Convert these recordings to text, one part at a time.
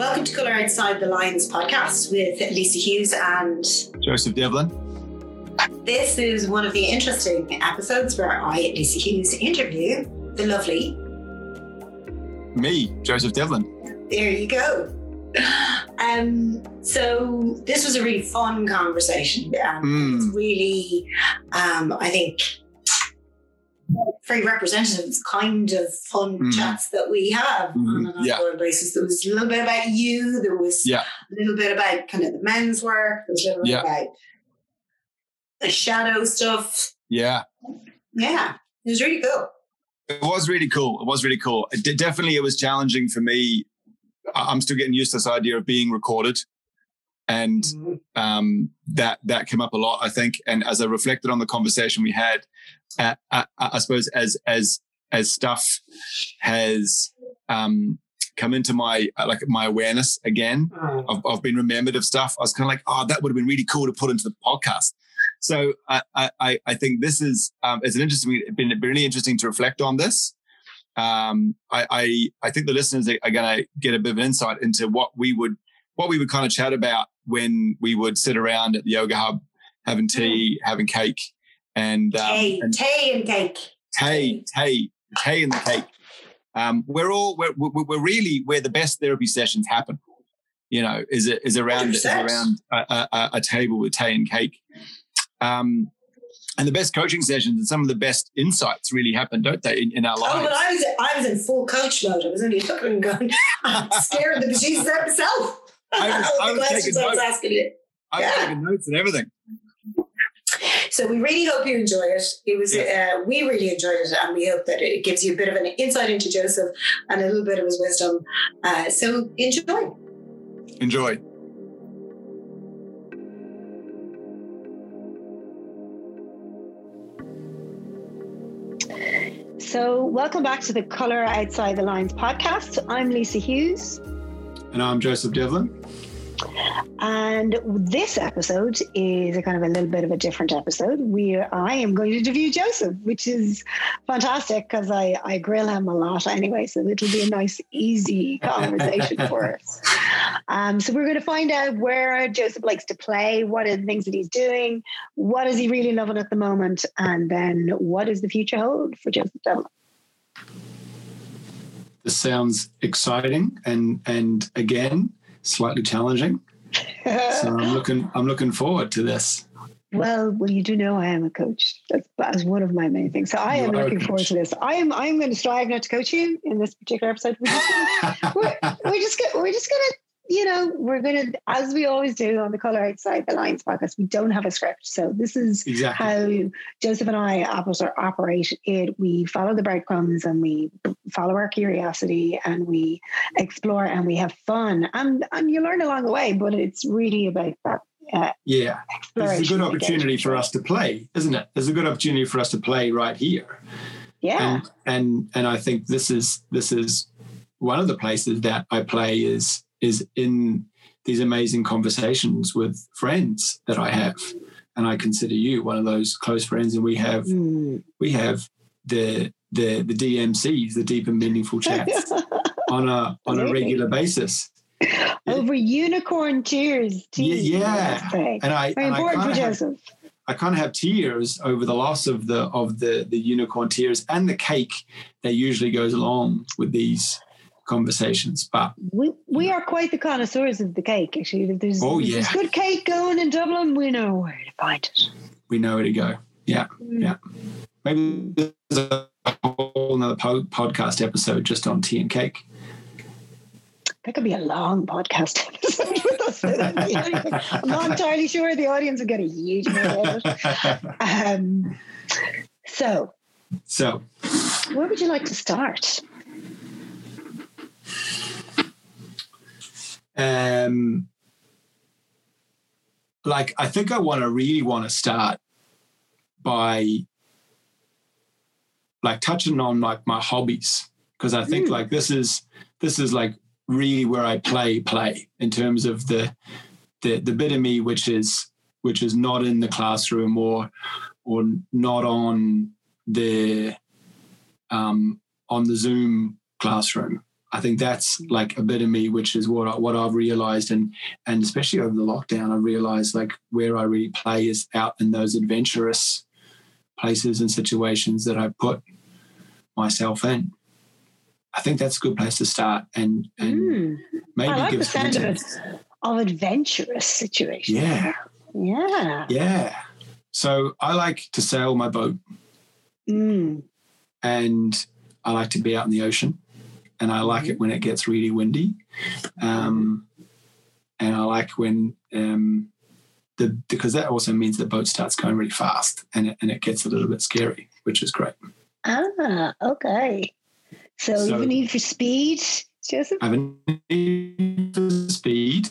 Welcome to Colour Outside the Lines podcast with Lisa Hughes and Joseph Devlin. This is one of the interesting episodes where I, Lisa Hughes, interview the lovely me, Joseph Devlin. There you go. Um, so this was a really fun conversation. Um, mm. It's really, um, I think, very representative kind of fun mm. chats that we have mm. on an ongoing yeah. basis. There was a little bit about you. There was yeah. a little bit about kind of the men's work. There was a little bit yeah. about the shadow stuff. Yeah. Yeah. It was really cool. It was really cool. It was really cool. It definitely, it was challenging for me. I'm still getting used to this idea of being recorded, and mm-hmm. um, that that came up a lot, I think. And as I reflected on the conversation we had, uh, I, I, suppose as as as stuff has um, come into my uh, like my awareness again. I've, I've been remembered of stuff. I was kind of like, oh, that would have been really cool to put into the podcast. So I, I, I think this is um, it's an interesting. It's been really interesting to reflect on this. Um, I, I, I think the listeners are, are going to get a bit of an insight into what we would what we would kind of chat about when we would sit around at the yoga hub having tea, mm. having cake, and um, tea, and, tea and cake, tea, tea, tea and the cake. Um, we're all we're, we're really where the best therapy sessions happen. You know, is it is around is around a, a, a, table with tea and cake. Um, and the best coaching sessions and some of the best insights really happen, don't they, in, in our lives? Oh, but I was I was in full coach mode. I was only looking and going, scared the bejesus out myself. I was, I was taking notes. I was asking you. I was yeah. taking notes and everything. So we really hope you enjoy it. It was yeah. uh, we really enjoyed it, and we hope that it gives you a bit of an insight into Joseph and a little bit of his wisdom. Uh, so enjoy. Enjoy. So, welcome back to the Colour Outside the Lines podcast. I'm Lisa Hughes. And I'm Joseph Devlin. And this episode is a kind of a little bit of a different episode. where I am going to interview Joseph, which is fantastic because I, I grill him a lot anyway. So it'll be a nice, easy conversation for us. Um, so we're going to find out where Joseph likes to play, what are the things that he's doing, what is he really loving at the moment, and then what does the future hold for Joseph Devlin. This sounds exciting and and again slightly challenging. so I'm looking I'm looking forward to this. Well, well, you do know I am a coach. That's, that's one of my main things. So I am looking forward to this. I am I'm going to strive not to coach you in this particular episode. We're just gonna, we're, just gonna, we're just going to you know, we're going to, as we always do on the Colour Outside the Lines podcast, we don't have a script. So this is exactly. how Joseph and I operate it. We follow the breadcrumbs and we follow our curiosity and we explore and we have fun. And, and you learn along the way, but it's really about that uh, yeah, it's a good opportunity for us to play, isn't it? It's a good opportunity for us to play right here. Yeah, and and, and I think this is this is one of the places that I play is is in these amazing conversations with friends that I have. And I consider you one of those close friends. And we have mm. we have the the the DMCs, the deep and meaningful chats, on a on a regular basis. Over unicorn tears. Yeah, yeah. and I very and important I for Joseph. Have, I kind of have tears over the loss of the of the the unicorn tears and the cake that usually goes along with these conversations. But we we are quite the connoisseurs of the cake. Actually, if there's, oh, yeah. there's good cake going in Dublin, we know where to find it. We know where to go. Yeah, mm. yeah. Maybe there's a whole another po- podcast episode just on tea and cake. That could be a long podcast episode with us. I'm not entirely sure the audience would get a huge amount of it. Um, so, so where would you like to start? Um, like I think I want to really want to start by like touching on like my hobbies because I think mm. like this is this is like really where I play play in terms of the the the bit of me which is which is not in the classroom or or not on the um on the Zoom classroom I think that's like a bit of me, which is what I, what I've realized, and and especially over the lockdown, I realized like where I really play is out in those adventurous places and situations that I put myself in. I think that's a good place to start, and and Mm. maybe I like give the sound of, context. of adventurous situations. Yeah, Yeah. yeah. So I like to sail my boat, Mm. and I like to be out in the ocean, and I like it when it gets really windy, um, and I like when um, the because that also means the boat starts going really fast, and it, and it gets a little bit scary, which is great. Ah, okay. So, So- you have a need for speed, Joseph? I have a need for speed.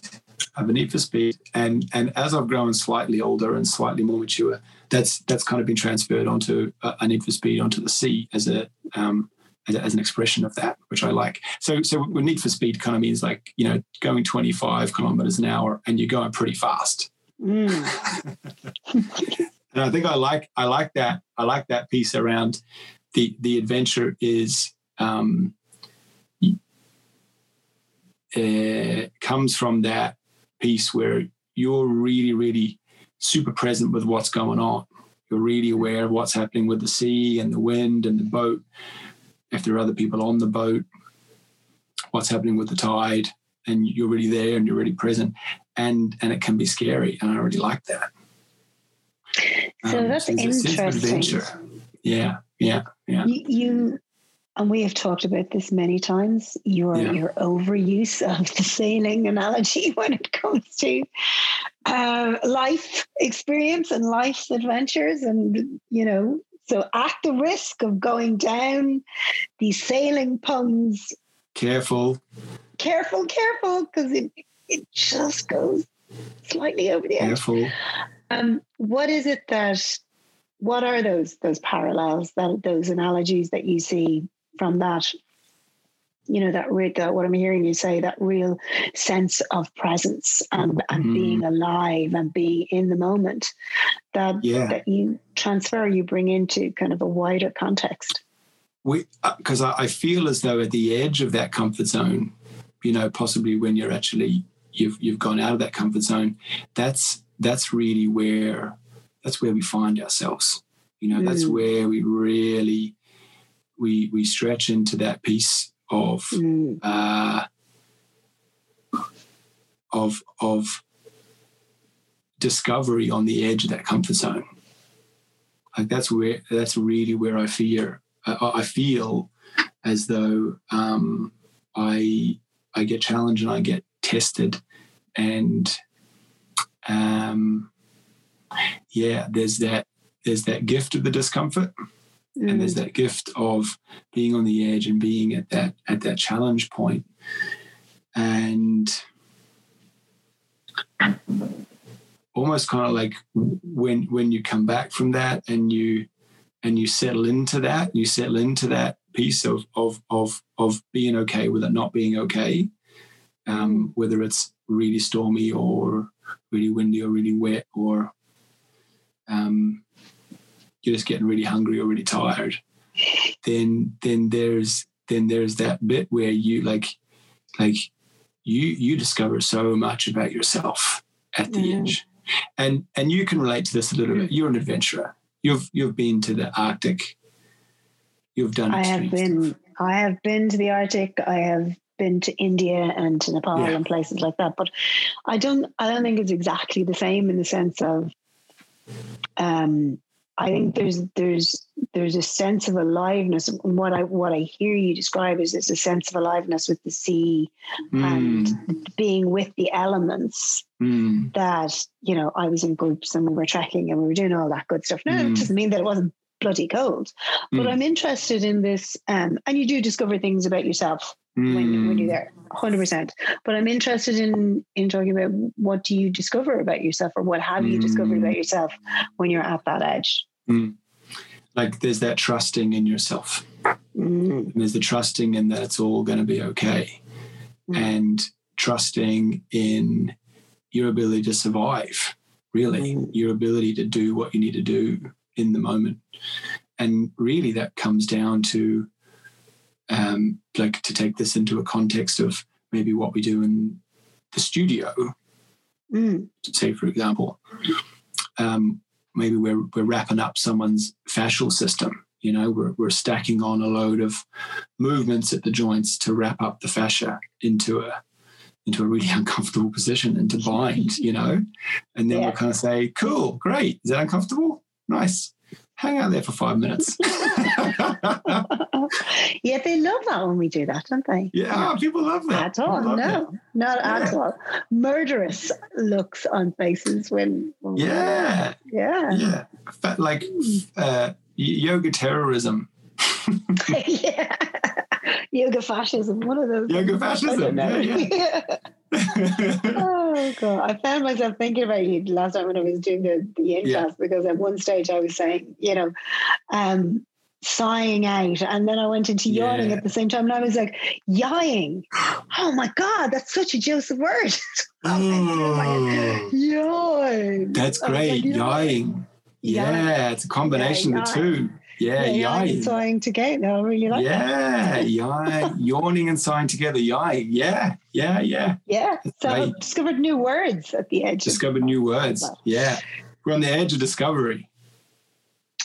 I have a need for speed, and and as I've grown slightly older and slightly more mature, that's that's kind of been transferred onto uh, a need for speed onto the sea as a um, as, as an expression of that, which I like. So so need for speed kind of means like you know going 25 kilometers an hour and you're going pretty fast. Mm. And I think I like I like that I like that piece around the the adventure is um, uh, comes from that piece where you're really really super present with what's going on. You're really aware of what's happening with the sea and the wind and the boat. If there are other people on the boat, what's happening with the tide, and you're really there and you're really present, and and it can be scary, and I really like that. So that's sense of interesting. Yeah, yeah, yeah. You, you and we have talked about this many times. Your Yeah. your overuse of the sailing analogy when it comes to uh, life experience and life's adventures, and you know, so at the risk of going down these sailing puns, Careful. careful, careful, because it it just goes slightly over the edge. Careful. Um, what is it that? What are those those parallels that those analogies that you see from that? You know that re- that what I'm hearing you say that real sense of presence and and Mhm. being alive and being in the moment that Yeah. that you transfer you bring into kind of a wider context. we because I, I feel as though at the edge of that comfort zone, you know, possibly when you're actually you've you've gone out of that comfort zone, that's that's really where that's where we find ourselves. You know, that's Mm. where we really we we stretch into that piece of Mm. uh, of of discovery on the edge of that comfort zone. Like that's where that's really where I fear I, I feel as though um, I I get challenged and I get tested, and um, yeah, there's that there's that gift of the discomfort and there's Mm. that gift of being on the edge and being at that at that challenge point and almost kind of like when when you come back from that and you and you settle into that you settle into that piece of of of of being okay with it not being okay um, whether it's really stormy or really windy or really wet or um, you're just getting really hungry or really tired, then then there's then there's that bit where you like like you you discover so much about yourself at the Mm. edge. And and you can relate to this a little bit. You're an adventurer. You've you've been to the Arctic. You've done I have been stuff. I have been to the Arctic. I have been to India and to Nepal Yeah. and places like that. But I don't I don't think it's exactly the same in the sense of um I think there's there's there's a sense of aliveness. And what I what I hear you describe is there's a sense of aliveness with the sea and Mm, being with the elements mm, that, you know, I was in groups and we were trekking and we were doing all that good stuff. Now, Mm. it doesn't mean that it wasn't bloody cold, but Mm. I'm interested in this. Um, and you do discover things about yourself when, when mm. you're there, 100%. But I'm interested in, in talking about what do you discover about yourself or what have you discovered Mm. about yourself when you're at that edge? Like there's that trusting in yourself. Mm. And there's the trusting in that it's all going to be okay. Mm. And trusting in your ability to survive, really, Mm. your ability to do what you need to do in the moment. And really, that comes down to um, like to take this into a context of maybe what we do in the studio, Mm. say for example, um, maybe we're we're wrapping up someone's fascial system. You know, we're we're stacking on a load of movements at the joints to wrap up the fascia into a into a really uncomfortable position and to bind. You know, and then Yeah. we'll kind of say, "Cool, great. Is that uncomfortable? Nice. Hang out there for five minutes." yeah, they love that when we do that, don't they? yeah, people love that. At all, no, not at all. Murderous looks on faces when, when that. Yeah, yeah, yeah. Fa- Like uh, yoga terrorism. yeah. Yoga fascism, one of those. Yoga. Fascism, don't yeah, oh god! I found myself thinking about you last time when I was doing the the Yeah. class because at one stage I was saying, you know, um, sighing out, and then I went into yawning Yeah. at the same time, and I was like, yawing. Oh my god, that's such a Joseph word. Oh, Yawn. that's great. like? Yawing. Yeah, it's a combination of the two. Yeah, Yeah, yawning sighing together. I really like that. Yeah, yaw- yawning and sighing together. Yawing. Yeah, yeah, yeah. Yeah. So I discovered new words at the edge. Discovered new words. Yeah. We're on the edge of discovery.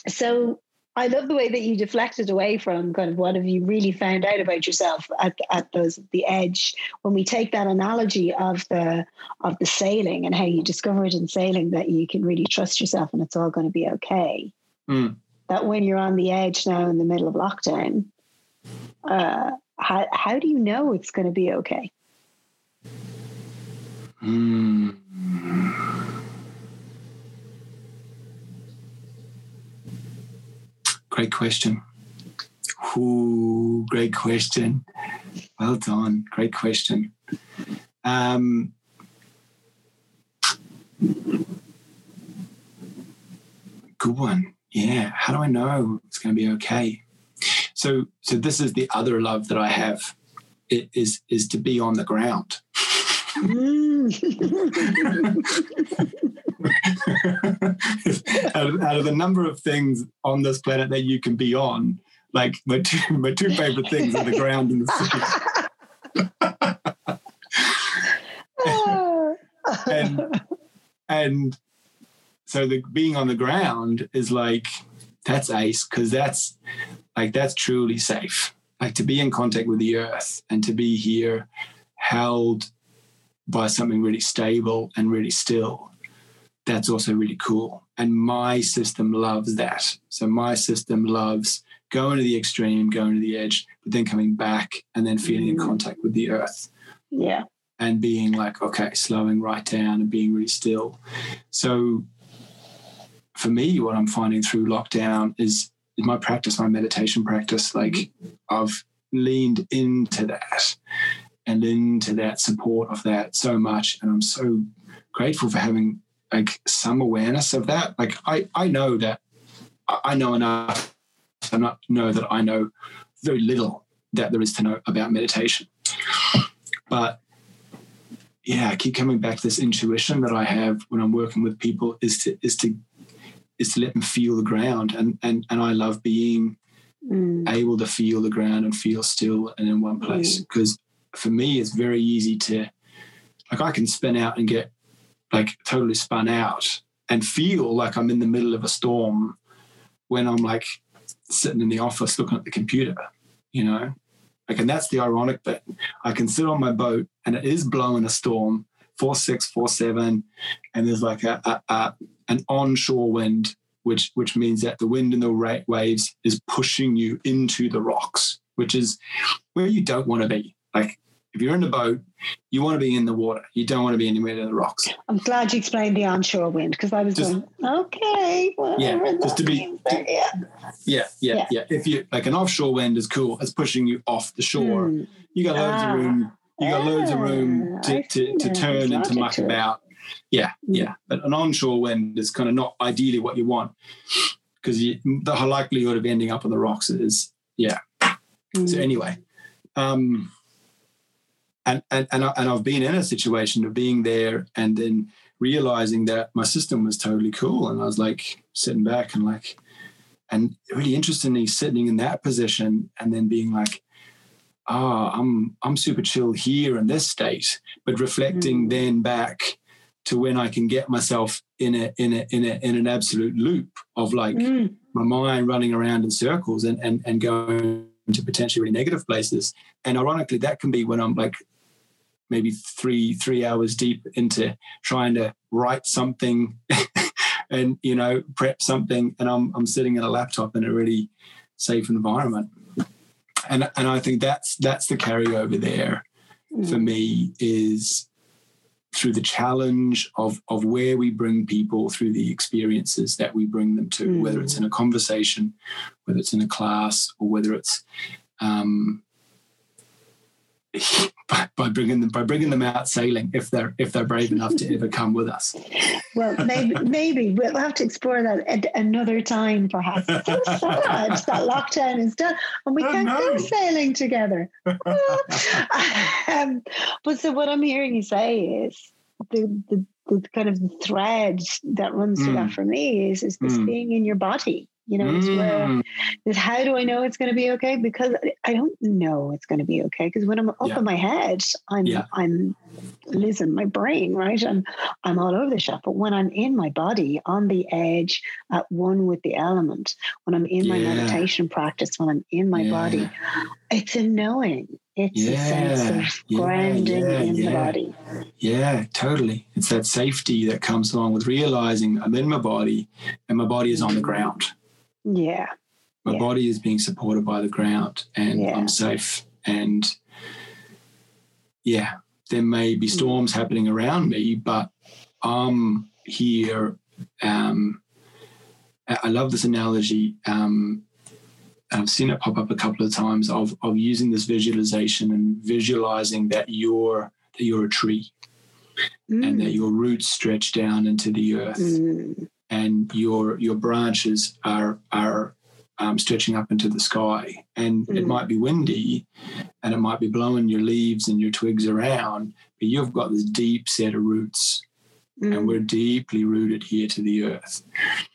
So I love the way that you deflected away from kind of what have you really found out about yourself at at those the edge. When we take that analogy of the of the sailing and how you discovered in sailing that you can really trust yourself and it's all going to be okay. Mm. That when you're on the edge now in the middle of lockdown, uh, how how do you know it's going to be okay? Mm. Great question. Ooh, great question. Well done. Great question. Um, good one. Yeah. How do I know it's going to be okay? So, so this is the other love that I have. It is is to be on the ground. Mm. out, of, out of the number of things on this planet that you can be on, like my two my two favorite things are the ground and the sea. and and so the being on the ground is like that's ace because that's like that's truly safe. Like to be in contact with the earth and to be here held by something really stable and really still that's also really cool. And my system loves that. So my system loves going to the extreme, going to the edge, but then coming back and then feeling in Mm. contact with the earth yeah. and being like, okay, slowing right down and being really still. So for me, what I'm finding through lockdown is, my practice, my meditation practice. Like mm-hmm. I've leaned into that and into that support of that so much. And I'm so grateful for having like some awareness of that. Like I, I know that I I know enough to not know that I know very little that there is to know about meditation. But yeah, I keep coming back to this intuition that I have when I'm working with people is to is to is to let them feel the ground and and and I love being Mm. able to feel the ground and feel still and in one place because for me it's very easy to like I can spin out and get like totally spun out and feel like I'm in the middle of a storm when I'm like sitting in the office looking at the computer, you know? Like, and that's the ironic bit. I can sit on my boat and it is blowing a storm, force six, force seven, and there's like a, a, a an onshore wind, which which means that the wind and the waves is pushing you into the rocks, which is where you don't want to be. Like if you're in a boat, you want to be in the water. You don't want to be anywhere near the rocks. I'm glad you explained the onshore wind because I was Just- going, okay, Yeah, just to be- there, yeah. Yeah, yeah, Yeah. yeah. If you like an offshore wind is cool, it's pushing you off the shore. Mm. You got loads Ah. of room. You got loads of room to, to, to turn and to muck to about. Yeah, yeah. But an onshore wind is kind of not ideally what you want because the likelihood of ending up on the rocks is yeah. So Mm. anyway, um, and and and, I, and I've been in a situation of being there and then realizing that my system was totally cool, and I was like sitting back and like, and really interestingly sitting in that position and then being like, ah, oh, I'm I'm super chill here in this state, but reflecting mm. then back to when I can get myself in a in a in a in an absolute loop of like mm. my mind running around in circles and and and going to potentially really negative places. And ironically, that can be when I'm like maybe three three hours deep into trying to write something and you know prep something, and I'm I'm sitting at a laptop in a really safe environment. And and I think that's that's the carryover there mm. for me is through the challenge of of where we bring people through the experiences that we bring them to, mm. whether it's in a conversation, whether it's in a class, or whether it's um, by, by, bringing them by bringing them out sailing if they're if they're brave enough to ever come with us. Well, maybe maybe we'll have to explore that at another time, perhaps. It's so sad that lockdown is done and we oh, can't go sailing together. um, but so what I'm hearing you say is the the, the kind of thread that runs through mm. that for me is is this mm. being in your body you know, it's where mm. is how do I know it's going to be okay? Because I don't know it's going to be okay. Because when I'm up yeah. in my head, I'm yeah. I'm losing my brain, right? I'm I'm all over the shop. But when I'm in my body, on the edge, at one with the element, when I'm in my yeah. meditation practice, when I'm in my body, it's a knowing. It's a sense of grounding in the body. Yeah, totally. It's that safety that comes along with realizing I'm in my body and my body is on the ground. Yeah. My yeah. body is being supported by the ground and yeah. I'm safe. And yeah, there may be mm. storms happening around me, but I'm here. Um, I love this analogy. Um, I've seen it pop up a couple of times of, of using this visualization and visualizing that you're that you're a tree mm. and that mm. your roots stretch down into the earth. Mm and your your branches are are um, stretching up into the sky, and mm. it might be windy, and it might be blowing your leaves and your twigs around, but you've got this deep set of roots, mm. and we're deeply rooted here to the earth.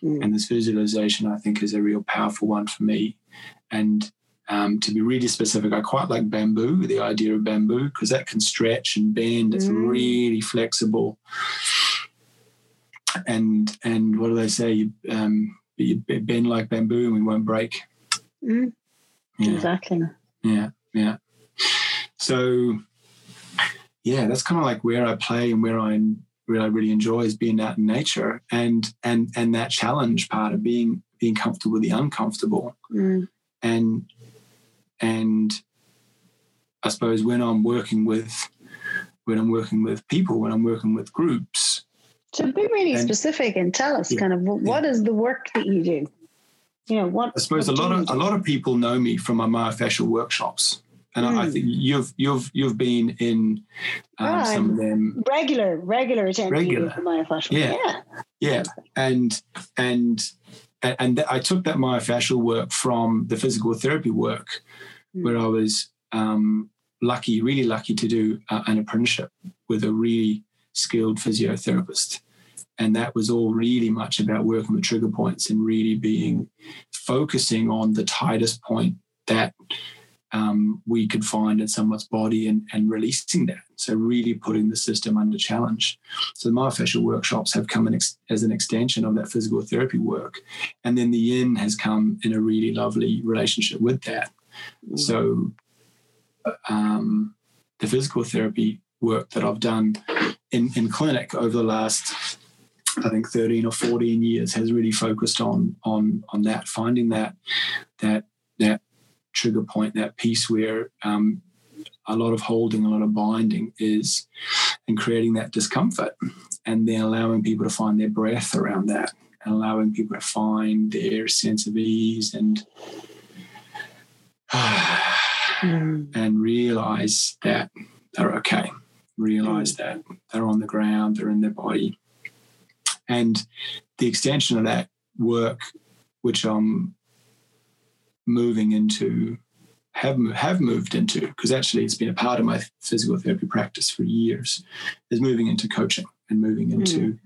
Mm. And this visualization, I think, is a real powerful one for me. And um, to be really specific, I quite like bamboo, the idea of bamboo, because that can stretch and bend. It's mm. really flexible and and what do they say? You, um, you bend like bamboo and we won't break. Mm. Yeah. Exactly. Yeah, yeah. So, yeah, that's kind of like where I play and where I where I really enjoy is being out in nature and and and that challenge part of being being comfortable with the uncomfortable. Mm. And and I suppose when I'm working with when I'm working with people, when I'm working with groups, so be really and, specific and tell us yeah, kind of what yeah. is the work that you do. You know what? I suppose what a lot of a lot of people know me from my myofascial workshops, and mm. I, I, hmm. think you've you've you've been in um, some of them regular regular attendee regular. myofascial. Yeah, yeah, yeah, and and and I took that myofascial work from the physical therapy work, mm. where I was um, lucky, really lucky to do uh, an apprenticeship with a really skilled physiotherapist. And that was all really much about working with trigger points and really being focusing on the tightest point that um, we could find in someone's body and, and releasing that. So, really putting the system under challenge. So, the myofascial workshops have come ex- as an extension of that physical therapy work. And then the yin has come in a really lovely relationship with that. Mm. So, um, the physical therapy work that I've done in, in clinic over the last I think 13 or 14 years has really focused on on on that, finding that that that trigger point, that piece where um, a lot of holding, a lot of binding is, and creating that discomfort, and then allowing people to find their breath around that, and allowing people to find their sense of ease and and realize that they're okay realize that they're on the ground, they're in their body. And the extension of that work, which I'm moving into, have, have moved into, because actually it's been a part of my physical therapy practice for years, is moving into coaching and moving into mm.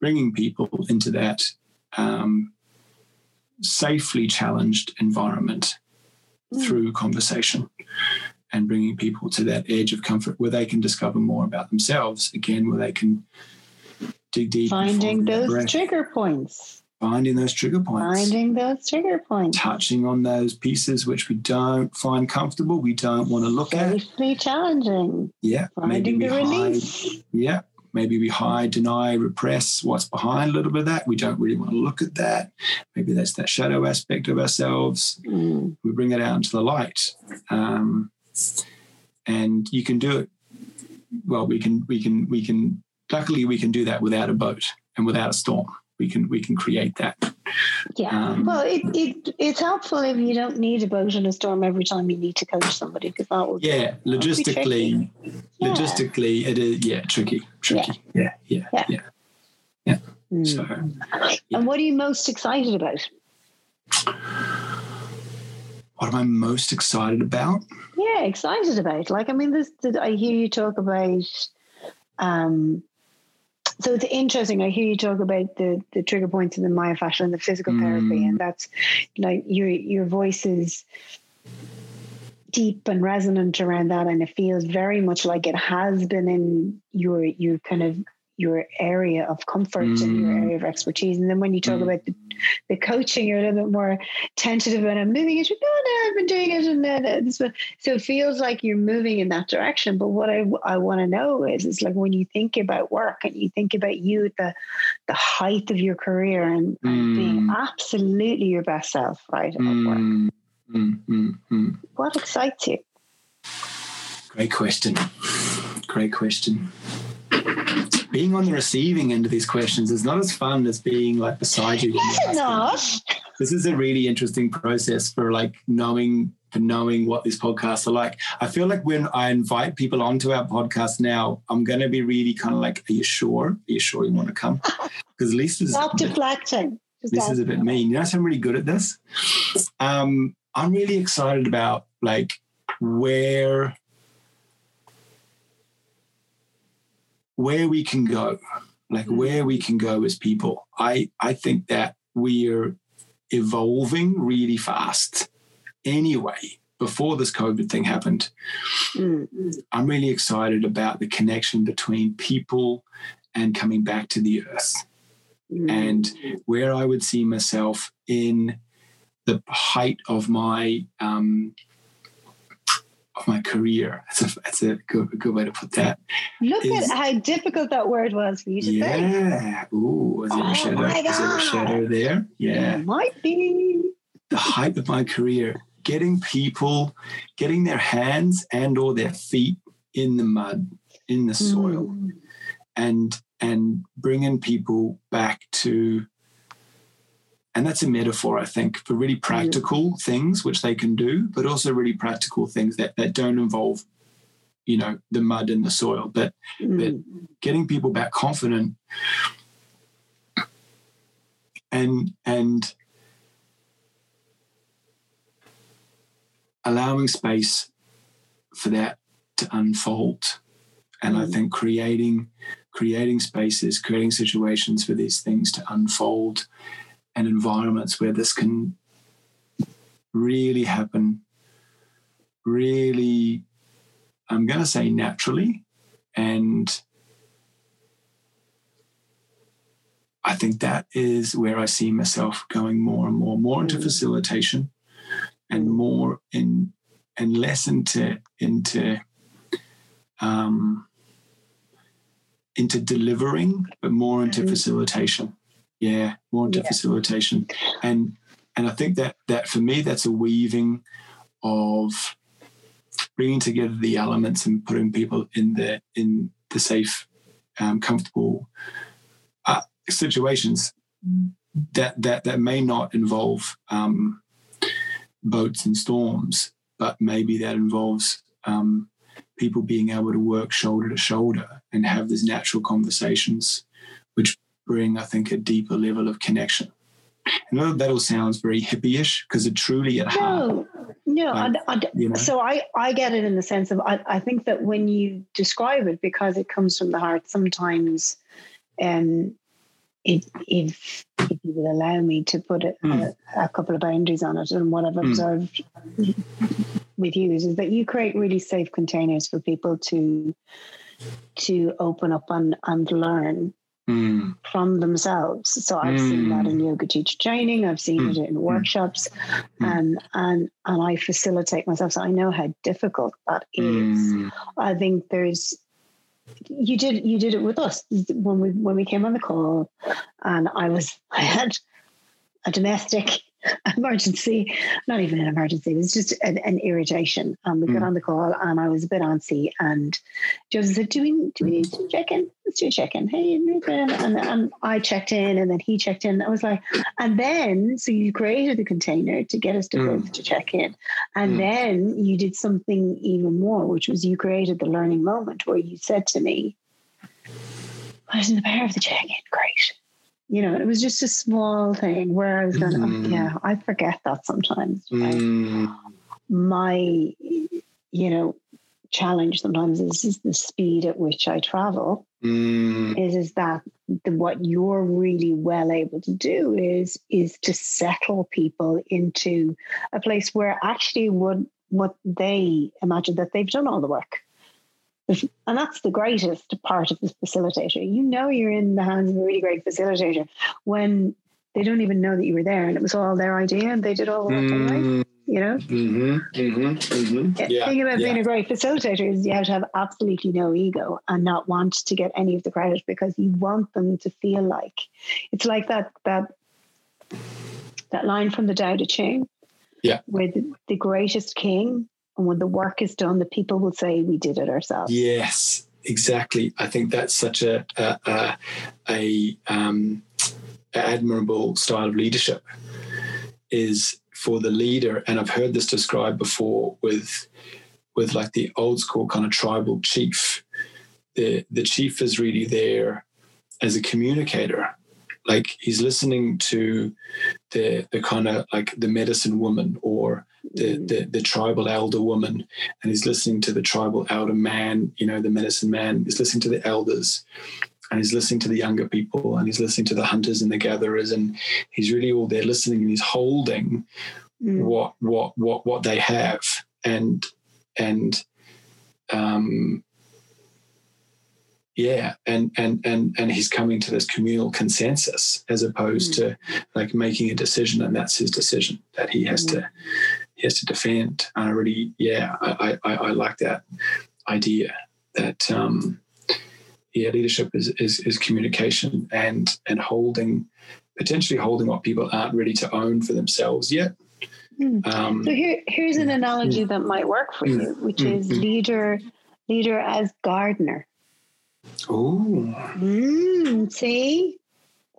bringing people into that um, safely challenged environment mm. through conversation and bringing people to that edge of comfort where they can discover more about themselves again where they can dig deep finding those trigger points. Finding those trigger points. Finding those trigger points. Touching on those pieces which we don't find comfortable we don't want to look Safely at challenging. Yeah finding maybe the we release. hide, yeah maybe we hide deny repress what's behind a little bit of that. We don't really want to look at that. Maybe that's that shadow aspect of ourselves. Mm. we bring it out into the light. Um, and you can do it well we can we can we can luckily we can do that without a boat and without a storm we can we can create that Yeah. Um, well, it, it it's helpful if you don't need a boat in a storm every time you need to coach somebody because that would yeah logistically Yeah. logistically it is yeah tricky tricky yeah yeah yeah, Yeah. Mm. so And what are you most excited about? What am i most excited about Yeah, excited about. Like, I mean, this. I hear you talk about. Um, so it's interesting. I hear you talk about the the trigger points in the myofascial and the physical therapy, Mm. and that's like your your voice is deep and resonant around that, and it feels very much like it has been in your your kind of your area of comfort and your Mm. area of expertise. And then when you talk Mm. about the, the coaching, you're a little bit more tentative and I'm moving it. No, no, I've been doing it, and then this one. So it feels like you're moving in that direction. But what I I want to know is, is like when you think about work and you think about you at the the height of your career and, and being Mm. absolutely your best self, right? At work. Mm, mm, mm, mm. What excites you? Great question. Great question. Being on the receiving end of these questions is not as fun as being like beside you. when Is you're it asking. not? This is a really interesting process for like knowing for knowing what these podcasts are like. I feel like when I invite people onto our podcast now, I'm going to be really kind of like, "Are you sure? Are you sure you want to come?" Because Lisa's Stop deflecting. This is a bit mean. You know, so I'm really good at this. Um, I'm really excited about like where where we can go, like Mm. where we can go as people. I I think that we're evolving really fast. Anyway, before this COVID thing happened, Mm. I'm really excited about the connection between people and coming back to the earth Mm. and where I would see myself in the height of my um, of my career. That's a that's a good, good way to put that. look is- at how difficult that word was for you to say. Yeah. Ooh, is there Oh a shadow? Is there a shadow there? Yeah. It might be. The height of my career, getting people, getting their hands and or their feet in the mud, in the soil. Mm. and and bringing people back to and that's a metaphor i think for really practical things which they can do but also really practical things that that don't involve you know the mud and the soil but Mm. getting people back confident and and allowing space for that to unfold and i Mhm. think creating creating spaces creating situations for these things to unfold and environments where this can really happen really i'm going to say naturally and I think that is where I see myself going more and more, more into Mm. facilitation, and more in and less into into um, into delivering, but more into Mhm. facilitation. Yeah, more into Yeah. facilitation, and and I think that that for me that's a weaving of bringing together the elements and putting people in the in the safe, um, comfortable uh, situations. That that that may not involve um, boats and storms, but maybe that involves um, people being able to work shoulder to shoulder and have these natural conversations, bring, I think, a deeper level of connection. I know that all sounds very hippie-ish because it truly at heart, No, no. Like, I, I- you know. so I, I get it in the sense of I, I think that when you describe it, because it comes from the heart, sometimes, um, it, if if you will allow me to put it, Hmm. a, a couple of boundaries on it, and what I've Hmm. observed with you is, is that you create really safe containers for people to to open up and, and learn Mm. from themselves. So I've seen that in Mm. yoga teacher training. I've seen it in workshops, Mm. and and and I facilitate myself. So I know how difficult that is. Mm. I think there's you did you did it with us when we when we came on the call, and I was I had a domestic emergency, not even an emergency. It was just an, an irritation. And we got Mm. on the call, and I was a bit antsy. And Joseph said, "Do we do we need to check in? Let's do a check in." Hey, and, and, and I checked in, and then he checked in. I was like, and then so you created the container to get us to Mm. both to check in, and Mm. then you did something even more, which was you created the learning moment where you said to me, "I was in the power of the check in. Great." You know, it was just a small thing where I was going, Mhm. oh, yeah, I forget that sometimes. right? Mm. my you know challenge sometimes is, is the speed at which i travel Mm. is is that the, what you're really well able to do is is to settle people into a place where actually what what they imagine that they've done all the work and that's the greatest part of this facilitator you know you're in the hands of a really great facilitator when they don't even know that you were there and it was all their idea and they did all the work anyway Mm. you know Mhm. Mhm. Mhm. the Yeah. thing about being a great facilitator is you have to have absolutely no ego and not want to get any of the credit because you want them to feel like it's like that that that line from the Tao Te Ching, Yeah. where the, the greatest king, and when the work is done, the people will say we did it ourselves. Yes, exactly. I think that's such a a, a, a um, admirable style of leadership. Is for the leader, and I've heard this described before with with like the old school kind of tribal chief. The the chief is really there as a communicator. Like he's listening to the the kind of like the medicine woman or the, the the tribal elder woman and he's listening to the tribal elder man you know the medicine man he's listening to the elders and he's listening to the younger people and he's listening to the hunters and the gatherers and he's really all there listening and he's holding Mm. what what what what they have and and um yeah and and and and he's coming to this communal consensus as opposed to like making a decision and that's his decision that he has to he has to defend and i really yeah i i, I like that idea that um yeah leadership is, is is communication and and holding potentially holding what people aren't ready to own for themselves yet Mm. um So here, here's an analogy that might work for you, which Mm. is Mm. leader, leader as gardener. Oh Mm, see,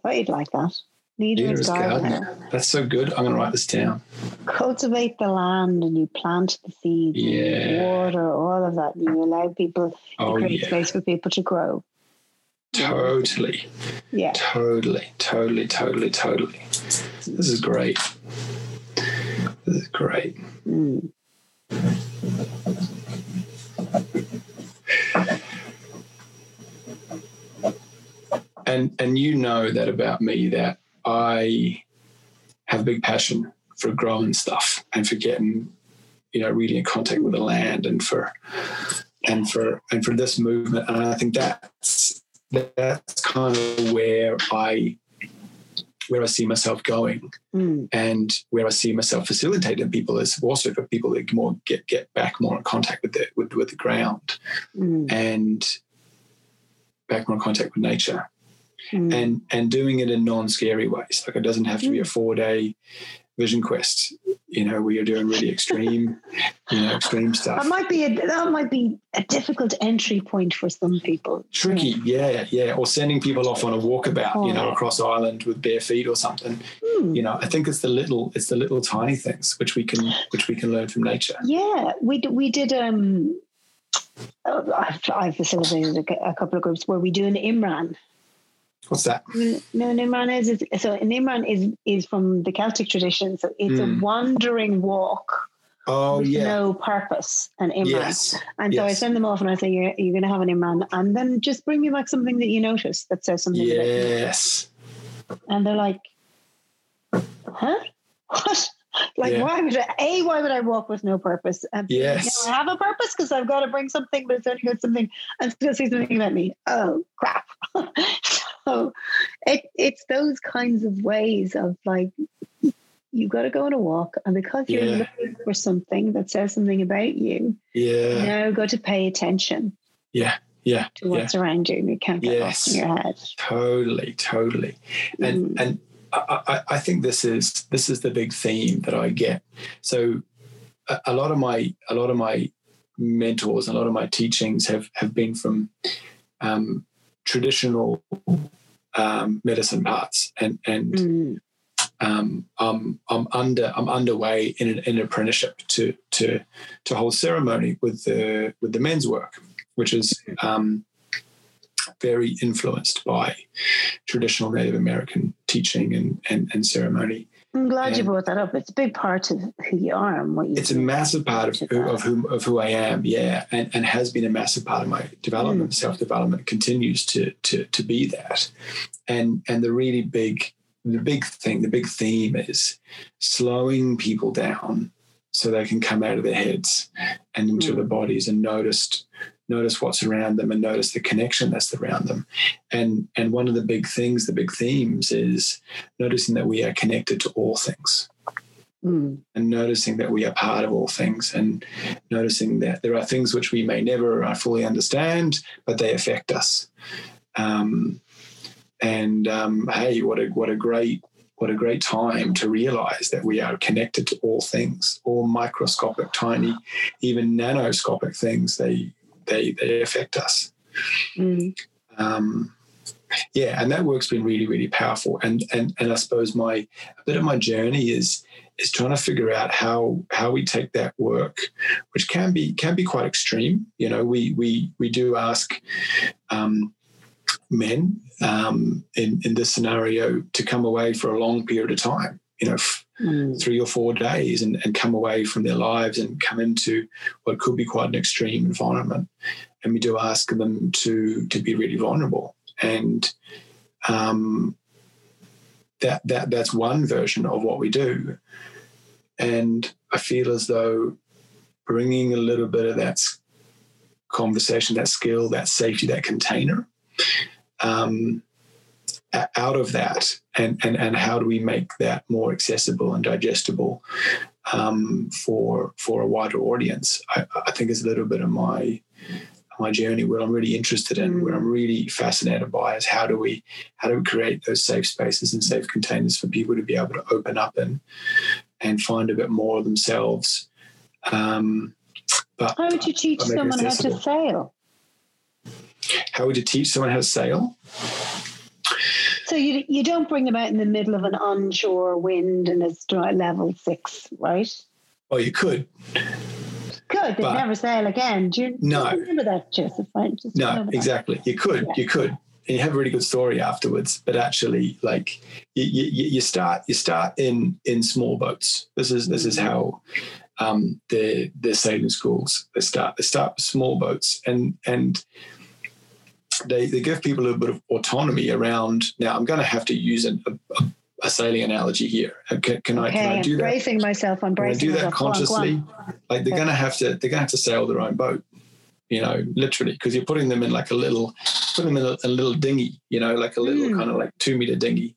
thought you'd like that. Leader, leader as as gardener. gardener that's so good i'm gonna write this down cultivate the land and you plant the seeds Yeah. water all of that and you allow people you oh create yeah space for people to grow totally yeah Totally, totally, totally, totally. This is great. This is great. Mm. And and you know that about me that I have a big passion for growing stuff and for getting, you know, really in contact with the land and for and for and for this movement. And I think that's that's kind of where I where I see myself going. Mm. and where I see myself facilitating people is also for people that more get get back more in contact with the with, with the ground Mm. and back more in contact with nature Mm. and and doing it in non-scary ways like it doesn't have to be a four day vision quest you know where you're doing really extreme you know extreme stuff that might be a that might be a difficult entry point for some people tricky yeah yeah or sending people off on a walkabout you know Oh. across Ireland with bare feet or something Mm. you know i think it's the little it's the little tiny things which we can which we can learn from nature yeah we did we did um uh, I've, I've facilitated a, a couple of groups where we do an Immram. What's that No, an Immram is is- so an Immram is is from the Celtic tradition. So it's Mm. a wandering walk oh with yeah no purpose. An Immram. yes And so I send them off and I say, you're, you're going to have an Immram. And then just bring me back something that you notice that says something. yes And they're like, huh? What? like, yeah. why would I, A, why would I walk with no purpose? And yes. You know, I have a purpose because I've got to bring something, but it's only got something and still say something about me. Oh, crap. so it, it's those kinds of ways of like, you've got to go on a walk. And because you're yeah. looking for something that says something about you, yeah. you now got to pay attention. Yeah yeah to what's yeah. around you and you can't get yes, lost in your head totally totally and mm. and I, I, think this is this is the big theme that I get. So a, a, lot of my a lot of my mentors, a lot of my teachings have have been from um, traditional um, medicine paths, and and mm. um, I'm I'm under I'm underway in an, in an apprenticeship to to to hold ceremony with the with the men's work, which is um, very influenced by traditional Native American teaching and, and, and ceremony. I'm glad and you brought that up. It's a big part of who you are and what you. It's do. a massive part of who, of who of who I am, yeah, and, and has been a massive part of my development, mm. self development. Continues to to to be that, and and the really big the big thing, the big theme is slowing people down so they can come out of their heads and into mm. their bodies and notice notice what's around them and notice the connection that's around them. And and one of the big things, the big themes is noticing that we are connected to all things. Mm. And noticing that we are part of all things, and noticing that there are things which we may never uh, fully understand, but they affect us. Um, and um, hey, what a what a great what a great time to realize that we are connected to all things, all microscopic, tiny, even nanoscopic things. They they they affect us. Mm. Um, yeah, and that work's been really really powerful. And and and I suppose my a bit of my journey is is trying to figure out how how we take that work, which can be can be quite extreme. You know, we we we do ask. Um, men um, in in this scenario to come away for a long period of time you know mm. three or four days and, and come away from their lives and come into what could be quite an extreme environment. And we do ask them to to be really vulnerable. And um, that that that's one version of what we do. And I feel as though bringing a little bit of that conversation, that skill, that safety, that container, um, out of that? And, and, and how do we make that more accessible and digestible um, for for a wider audience? I, I, think is a little bit of my my journey what I'm really interested in what I'm really fascinated by is how do we how do we create those safe spaces and safe containers for people to be able to open up and and find a bit more of themselves? Um, but how would you teach someone how to sail? How would you teach someone how to sail so you you don't bring them out in the middle of an onshore wind and it's level six, right? Oh, you could. Could they never sail again? Do you, no. Remember that, Joseph? Just no, exactly. You could. Yeah. You could. And you have a really good story afterwards, but actually, like you, you, you start you start in in small boats. This is this is how um, the the sailing schools they start. They start with small boats, and and they, they give people a little bit of autonomy around. Now, I'm going to have to use a, a, a sailing analogy here. Uh, can, can okay, I can I do I'm that? Bracing myself, I'm bracing. Do that consciously? Go on, go on. Like they're okay. going to have to they're going to have to sail their own boat. You know, literally, because you're putting them in like a little, putting them in a, a little dinghy. You know, like a little mm. kind of like two meter dinghy,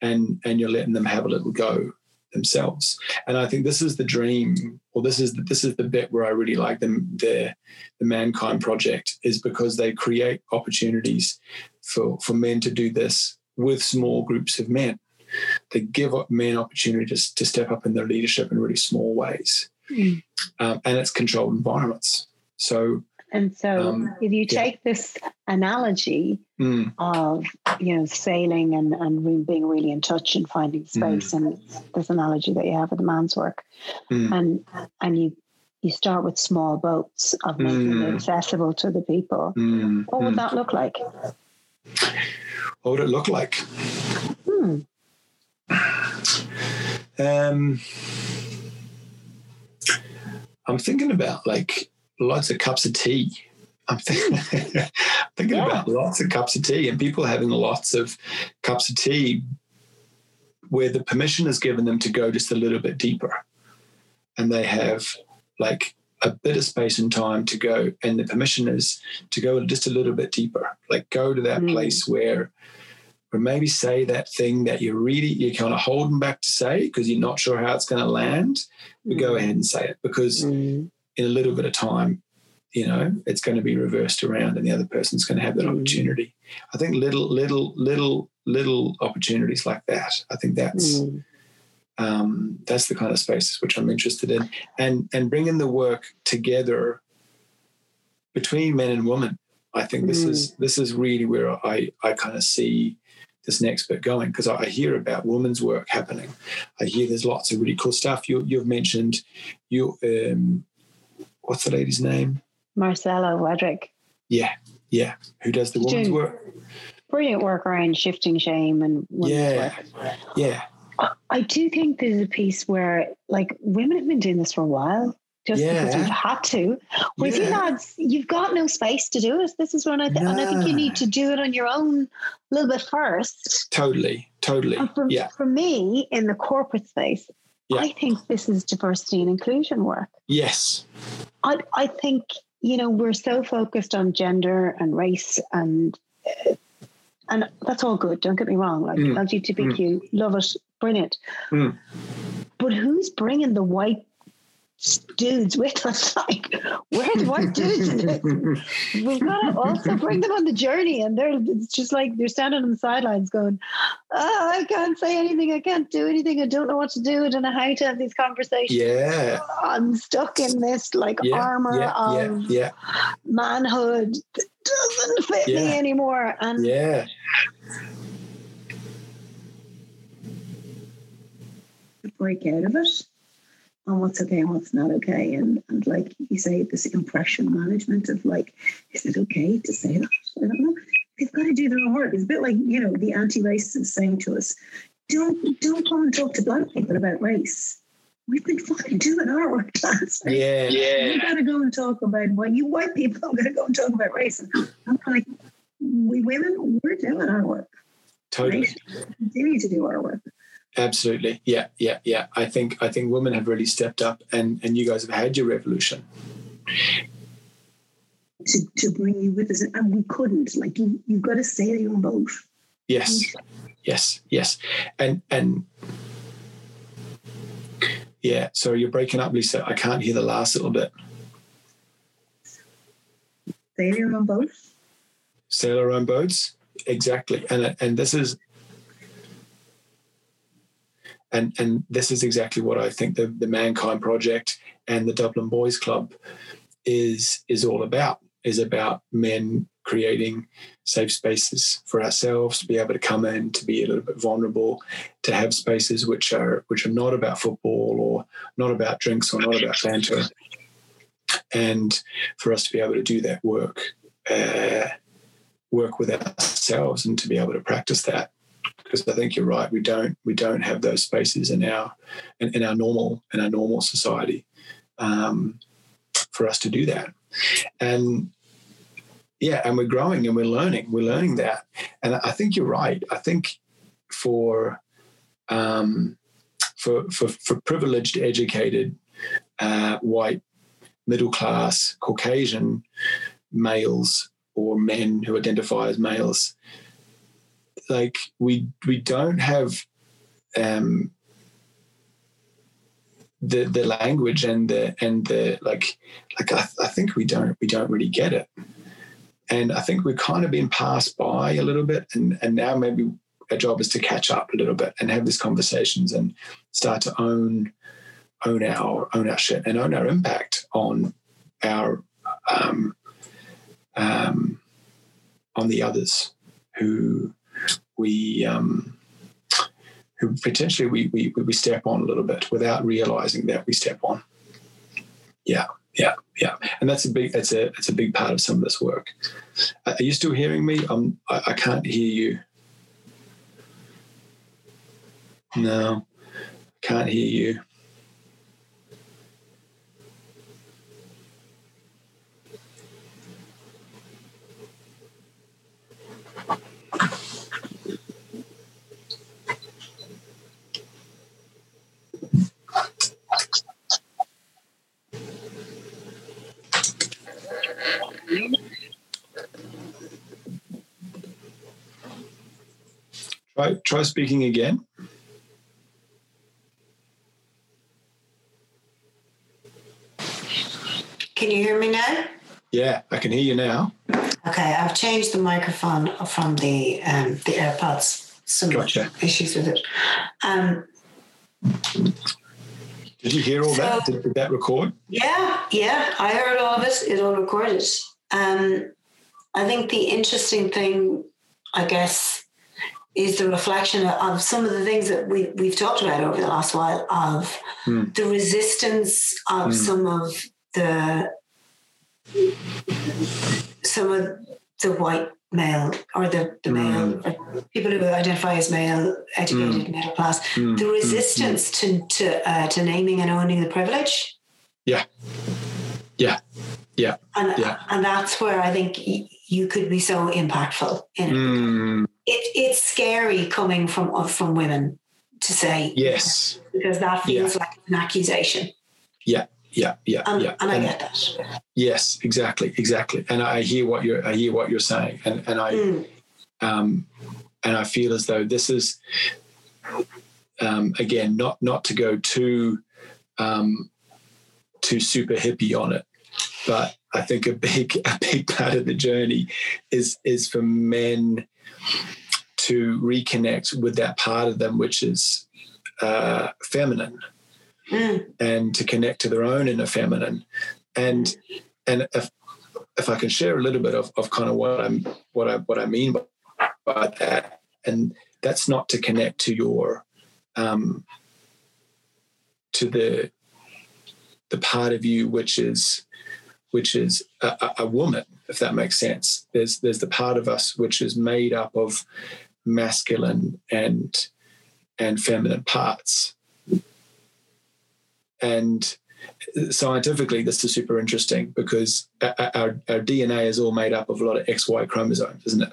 and and you're letting them have a little go themselves. And I think this is the dream, or this is the, this is the bit where I really like them the the mankind project is because they create opportunities for for men to do this with small groups of men. They give men opportunities to step up in their leadership in really small ways, mm. um, and it's controlled environments. So and so, um, if you take yeah. this analogy mm. of you know sailing and and being really in touch and finding space, mm. and this analogy that you have with the man's work, mm. and and you you start with small boats of making it mm. accessible to the people. Mm. What would mm. that look like? What would it look like? Hmm. Um, I'm thinking about like lots of cups of tea. I'm thinking, thinking yeah. about lots of cups of tea and people having lots of cups of tea where the permission is given them to go just a little bit deeper and they have like a bit of space and time to go and the permission is to go just a little bit deeper like go to that mm. place where or maybe say that thing that you're really you're kind of holding back to say because you're not sure how it's going to land but mm. go ahead and say it because mm. In a little bit of time you know it's going to be reversed around and the other person's going to have that mm. opportunity i think little little little little opportunities like that i think that's mm. um, that's the kind of spaces which i'm interested in and and bringing the work together between men and women i think this is mm. this is really where i i kind of see this next bit going because I hear about women's work happening. I hear there's lots of really cool stuff. You, you've mentioned you. Um, what's the lady's name? Marcella Wedrick. Yeah, yeah. Who does the women's work? Brilliant work around shifting shame and yeah, work. yeah. I do think there's a piece where like women have been doing this for a while just yeah. because we've had to. With yeah. you lads, you've got no space to do it. This is when I th- and I think you need to do it on your own a little bit first. Totally, totally. For, yeah. For me, in the corporate space, yeah. I think this is diversity and inclusion work. Yes. I I think you know we're so focused on gender and race and. Uh, and that's all good. Don't get me wrong. Like mm. LGBTQ, mm. love it, brilliant. Mm. But who's bringing the white dudes with us. Like, where the white dudes? We've got to also bring them on the journey. And they're it's just like they're standing on the sidelines going, Oh, I can't say anything, I can't do anything, I don't know what to do, I don't know how to have these conversations. Yeah. I'm stuck in this like yeah, armor yeah, of yeah, manhood that doesn't fit me anymore. And yeah. break out of it on what's okay and what's not okay. And, and like you say, this impression management of like, is it okay to say that? I don't know. They've got to do their own work. It's a bit like, you know, the anti-racists saying to us, don't don't come and talk to black people about race. We've been fucking doing our work, class. Yeah, yeah. You got to go and talk about why you white people got to go and talk about race. And I'm like, we women, we're doing our work. Totally. Right? Continue to do our work. Absolutely. Yeah, yeah, yeah. I think I think women have really stepped up and and you guys have had your revolution. To, to bring you with us and we couldn't. Like you you've got to sail your own boat. Yes. Yes, yes. And and yeah, so you're breaking up, Lisa. I can't hear the last little bit. Sail your own boat. Sail our own boats. Exactly. And and this is and and this is exactly what I think the the Mankind Project and the Dublin Boys Club is is all about is about men creating safe spaces for ourselves to be able to come in to be a little bit vulnerable to have spaces which are which are not about football or not about drinks or not about banter and for us to be able to do that work uh, work with ourselves and to be able to practice that because I think you're right. We don't we don't have those spaces in our in, in our normal in our normal society um, for us to do that. And yeah, and we're growing and we're learning. We're learning that, and I think you're right. I think for um, for, for for privileged, educated, uh, white, middle class, Caucasian males or men who identify as males, like we we don't have um the the language and the and the like like I, I think we don't we don't really get it. And I think we've kind of been passed by a little bit and and now maybe our job is to catch up a little bit and have these conversations and start to own own our own our shit and own our impact on our um, um, on the others who we um, who potentially we, we we step on a little bit without realizing that we step on. Yeah, yeah, yeah, and that's a big that's a that's a big part of some of this work. Are you still hearing me? Um, I, I can't hear you. No, can't hear you. Try, try speaking again. Can you hear me now? Yeah, I can hear you now. Okay, I've changed the microphone from the um, the AirPods. Some Gotcha. issues with it. Um, Did you hear all that? Did, did that record? yeah, yeah, I heard all of it. It all recorded. Um, I think the interesting thing, I guess, is the reflection of some of the things that we we've talked about over the last while of Hmm. the resistance of Hmm. some of the some of the white male or the, the male or people who identify as male educated middle class Mm, the mm, resistance to to uh, to naming and owning the privilege Yeah. Yeah. Yeah. and Yeah. and that's where I think y- you could be so impactful in it. It's scary coming from from women to say yes. because that feels like an accusation, Yeah. Yeah. Yeah. and, yeah. and I And- get that. Yes, exactly, exactly. And I hear what you're I hear what you're saying. And and I Mm, um and I feel as though this is um again not not to go too um too super hippie on it, but I think a big a big part of the journey is is for men to reconnect with that part of them which is uh feminine. Mm, and to connect to their own inner feminine. And and if if I can share a little bit of, of kind of what I'm what I what I mean by, by that. And that's not to connect to your um to the the part of you which is which is a, a- a woman if that makes sense. There's there's the part of us which is made up of masculine and and feminine parts. And scientifically this is super interesting because our, our, dna is all made up of a lot of xy chromosomes isn't it?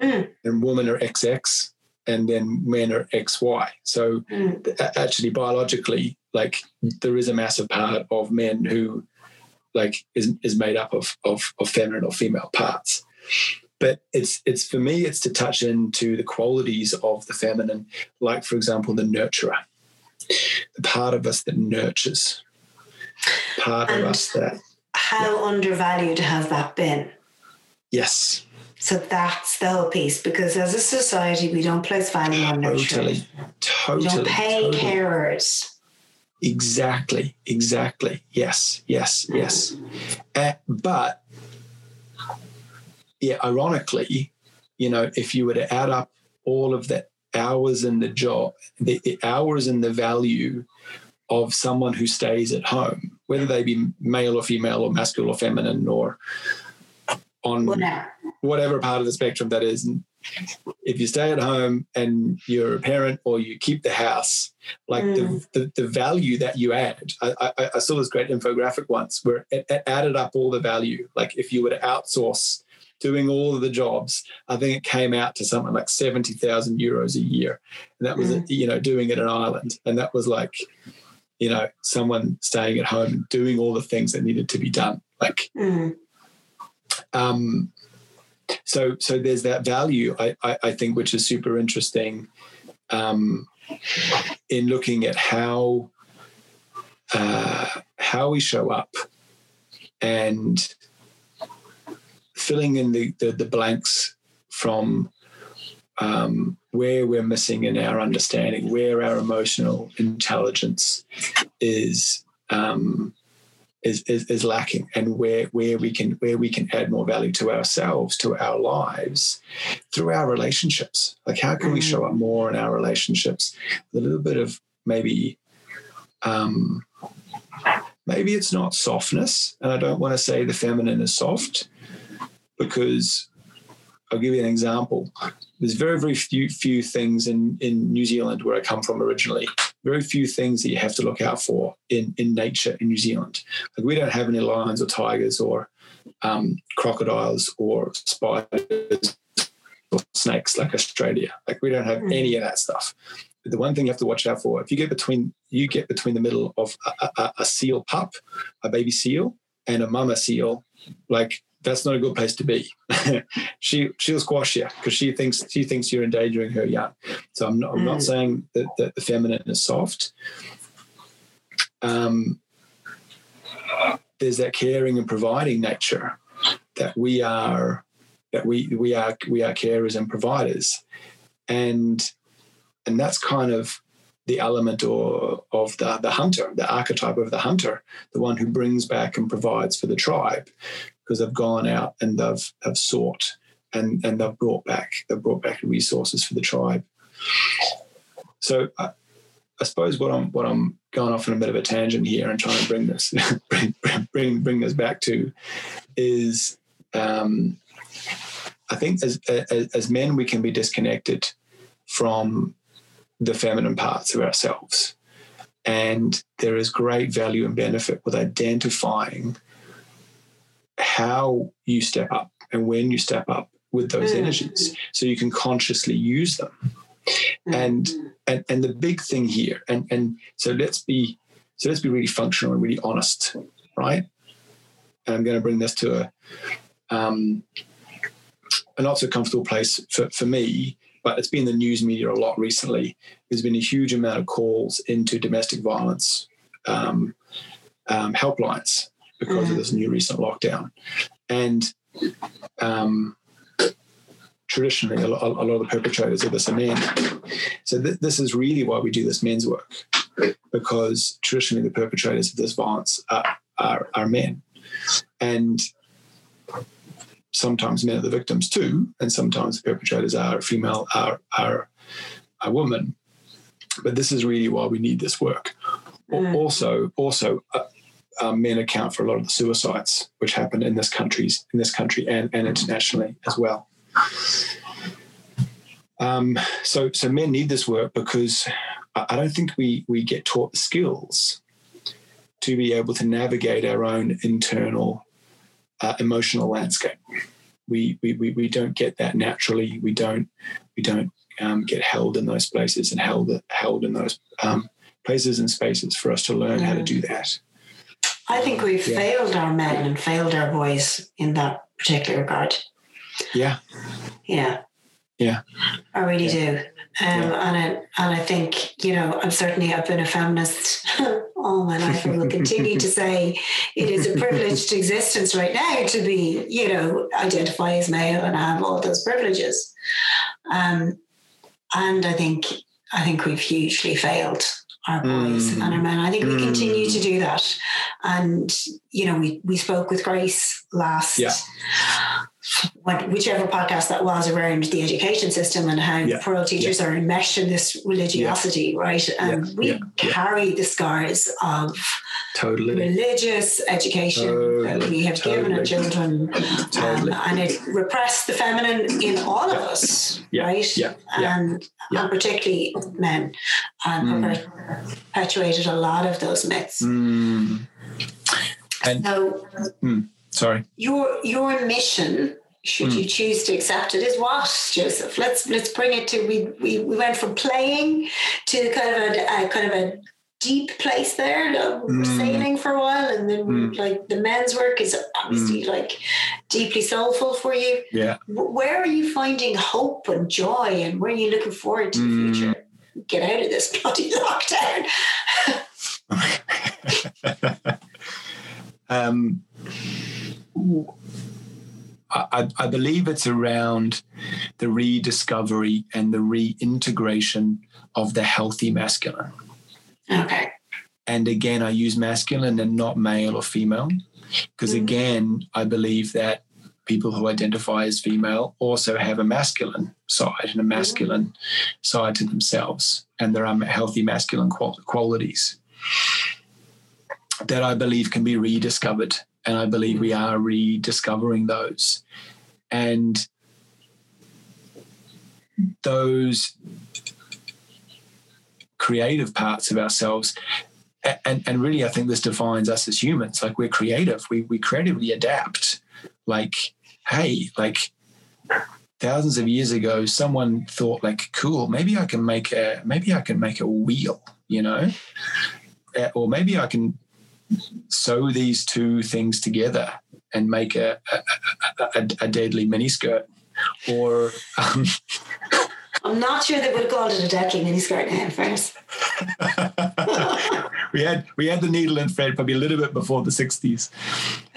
Mm, and women are xx and then men are xy so mm, actually biologically like there is a massive part of men who like is is made up of of, of feminine or female parts but it's it's for me it's to touch into the qualities of the feminine like for example the nurturer the part of us that nurtures part of us that how undervalued has that been? yes So that's the whole piece because as a society we don't place value on nurturing. totally We totally don't pay totally. carers. Exactly, exactly. Yes, yes, yes. Uh, but yeah, ironically, you know, if you were to add up all of the hours in the job, the, the hours and the value of someone who stays at home, whether they be male or female or masculine or feminine or on Whatever. whatever part of the spectrum that is. If you stay at home and you're a parent or you keep the house, like Mm. the, the the value that you add. I, I, I saw this great infographic once where it, it added up all the value. Like if you were to outsource doing all of the jobs, I think it came out to something like seventy thousand euros a year, and that was Mm. you know doing it in Ireland, and that was like you know someone staying at home doing all the things that needed to be done. Like Mm, um, so so there's that value I, I, I think which is super interesting um, in looking at how uh, how we show up and filling in the, the, the blanks from um, where we're missing in our understanding, where our emotional intelligence is um, is, is is lacking, and where where we can where we can add more value to ourselves, to our lives, through our relationships. Like how can we show up more in our relationships? with A little bit of maybe. Um, maybe it's not softness, and I don't want to say the feminine is soft, because I'll give you an example. There's very, very few few things in, in New Zealand where I come from originally. Very few things that you have to look out for in, in nature in New Zealand. Like we don't have any lions or tigers or um, crocodiles or spiders or snakes like Australia. Like we don't have Mm. any of that stuff. But the one thing you have to watch out for, if you get between you get between the middle of a, a, a seal pup, a baby seal, and a mama seal, like that's not a good place to be. she she'll squash you because she thinks she thinks you're endangering her young. So I'm not, I'm not mm. saying that, that the feminine is soft. Um, there's that caring and providing nature that we are that we we are we are carers and providers, and and that's kind of the element or of the the hunter, the archetype of the hunter, the one who brings back and provides for the tribe, because they've gone out and they've have sought and and they've brought back they've brought back resources for the tribe. So I, I suppose what I'm what I'm going off on a bit of a tangent here and trying to bring this bring bring bring this back to is um, I think as, as as men we can be disconnected from the feminine parts of ourselves. And there is great value and benefit with identifying how you step up and when you step up with those mm. energies so you can consciously use them. Mm. And, and and the big thing here, and, and so let's be so let's be really functional and really honest, right? And I'm going to bring this to a um, a not so comfortable place for, for me but it's been the news media a lot recently. There's been a huge amount of calls into domestic violence um, um, helplines because mm. of this new recent lockdown. And um, traditionally, a lot, a lot, of the perpetrators of this are men. So th- this is really why we do this men's work, because traditionally the perpetrators of this violence are, are, are men. And sometimes men are the victims too, and sometimes the perpetrators are female, are are a woman. But this is really why we need this work. Mm. Also, also. Uh, uh, men account for a lot of the suicides which happen in this countries in this country and, and internationally as well. Um, so so men need this work because I don't think we we get taught the skills to be able to navigate our own internal uh, emotional landscape. We, we, we, we don't get that naturally. We don't, we don't um, get held in those places and held, held in those um, places and spaces for us to learn how to do that. I think we've yeah. failed our men and failed our boys in that particular regard. Yeah. Yeah. Yeah. I really yeah. do. Um, yeah. and I and I think you know I'm certainly I've been a feminist all my life and will continue to say it is a privileged existence right now to be you know identify as male and have all those privileges, um, and I think I think we've hugely failed our boys mm. and our men. I think we mm. continue to do that, and you know we we spoke with Grace last. Yeah whichever podcast that was around the education system and how yeah. teachers yeah. are enmeshed in this religiosity, yeah. right? And we carry the scars of totally religious education totally. that we have totally. given our children, totally. um, and it repressed the feminine in all of us, right? Yeah. And, and particularly men, and mm. perpetuated a lot of those myths. Mm. And so, mm, sorry, your your mission should mm. you choose to accept it is what joseph let's let's bring it to we we, we went from playing to kind of a, a kind of a deep place there we were mm. sailing for a while and then mm. like the men's work is obviously mm. like deeply soulful for you yeah where are you finding hope and joy and where are you looking forward to the mm. future get out of this bloody lockdown um I, I, believe it's around the rediscovery and the reintegration of the healthy masculine. Okay. And again, I use masculine and not male or female, because mm-hmm. again, I believe that people who identify as female also have a masculine side and a masculine mm-hmm. side to themselves, and there are healthy masculine qual- qualities that I believe can be rediscovered and I believe we mm. are rediscovering those. And those creative parts of ourselves and, and really i think this defines us as humans. Like we're creative. We, we creatively adapt. Like hey like thousands of years ago someone thought like cool maybe i can make a maybe i can make a wheel you know? Or maybe i can sew these two things together and make a a, a, a deadly miniskirt or um, I'm not sure they would have called it a deadly miniskirt now, in fairness. we had we had the needle and thread probably a little bit before the 60s.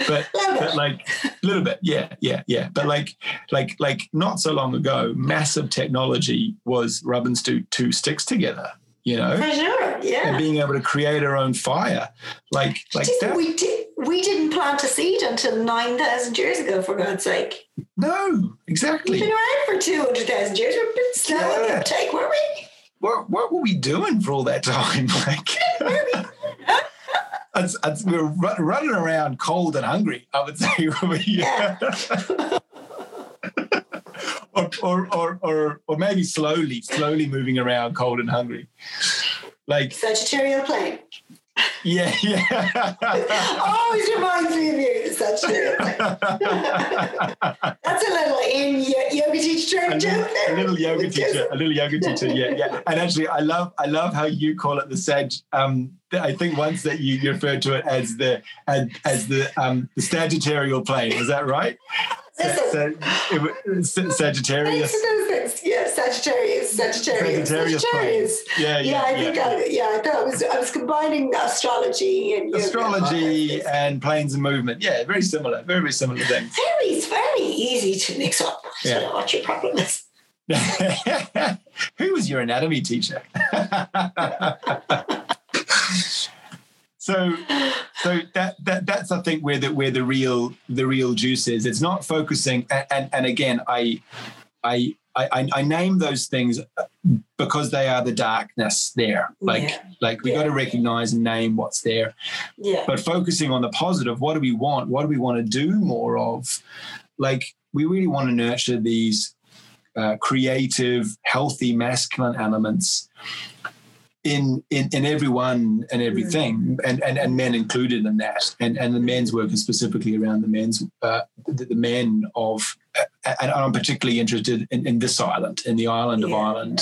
But, but like a little bit, yeah, yeah, yeah. But like like like not so long ago, massive technology was rubbing two, two sticks together you know for sure yeah and being able to create our own fire like like that. we did we didn't plant a seed until 9000 years ago for god's sake no exactly we've been around for 200000 years we've been slow yeah. on the uptake were we what, what were we doing for all that time like it's, it's, we were running around cold and hungry i would say yeah. or, or, or, or maybe slowly, slowly moving around cold and hungry. Like Sagittarial plane. Yeah, yeah. Always reminds me of you, Sagittarial plane. That's a little in yoga teacher training joke. A little yoga teacher, a little yoga teacher. Yeah, yeah. And actually, I love, I love how you call it the Sag. Um, I think once that you referred to it as the as, as the um, the Sagittarial plane. Is that right? Listen, Sagittarius. Yeah, Sagittarius, Sagittarius, Sagittarius. Yeah, yeah, yeah. I think I, yeah, I thought I was I was combining astrology and astrology and planes and movement. Yeah, very similar, very very similar things. Very very easy to mix up. I don't know what your problem is. Who was your anatomy teacher? so so that, that that's I think where the where the real the real juice is. It's not focusing and and, and again I I I, I name those things because they are the darkness there. Like yeah. like we yeah. got to recognize and name what's there. Yeah. But focusing on the positive, what do we want? What do we want to do more of? Like we really want to nurture these uh, creative, healthy masculine elements in in, in everyone and everything, mm. and, and and men included in that, and and the men's work is specifically around the men's uh, the, the, men of, uh, and I'm particularly interested in, in this island, in the island yeah. of Ireland.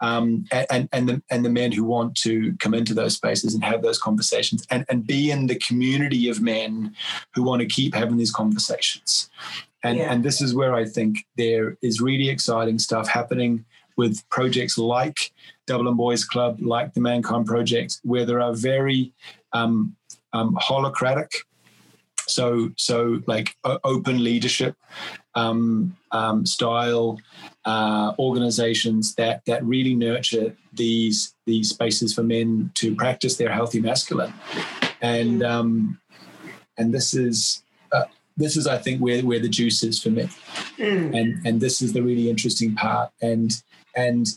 Um, and and the and the men who want to come into those spaces and have those conversations and and be in the community of men who want to keep having these conversations, and yeah. and this is where I think there is really exciting stuff happening with projects like Dublin Boys Club, like the Mankind Project, where there are very um, um, holacratic, so so like open leadership um, um, style uh, organizations that that really nurture these these spaces for men to practice their healthy masculine, and um, and this is. Uh, this is, I think, where, where the juice is for me, mm. and and this is the really interesting part. And and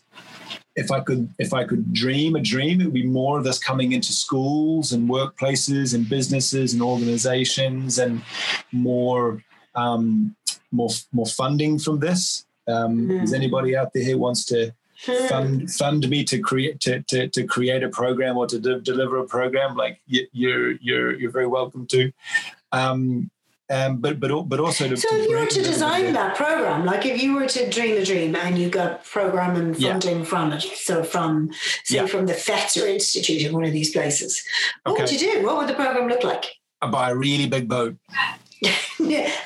if I could if I could dream a dream, it would be more of this coming into schools and workplaces and businesses and organizations and more um, more more funding from this. Um, mm. Is anybody out there who wants to hmm. fund fund me to create to, to, to create a program or to de- deliver a program? Like you, you're you're you're very welcome to. Um, um, but but but also to, so to if you were to design that program like if you were to dream a dream and you got program and funding yeah. from it so from say yeah. from the Fetzer Institute in one of these places what okay. would you do what would the program look like I buy a really big boat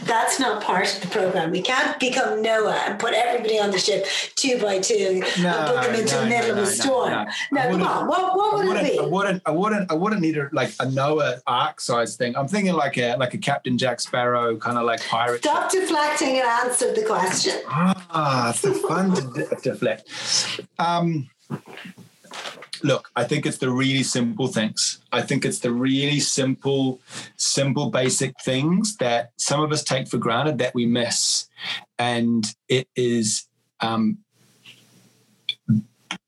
That's not part of the program. We can't become Noah and put everybody on the ship two by two no, and put them into no, the middle no, of a storm. No, come on. What, what would it be? I wouldn't. I wouldn't. I wouldn't need a, like a Noah Ark size thing. I'm thinking like a like a Captain Jack Sparrow kind of like pirate. Stop ship. deflecting and answer the question. Ah, it's the fun to deflect. Um, look, I think it's the really simple things. I think it's the really simple, simple, basic things that some of us take for granted that we miss. And it is um,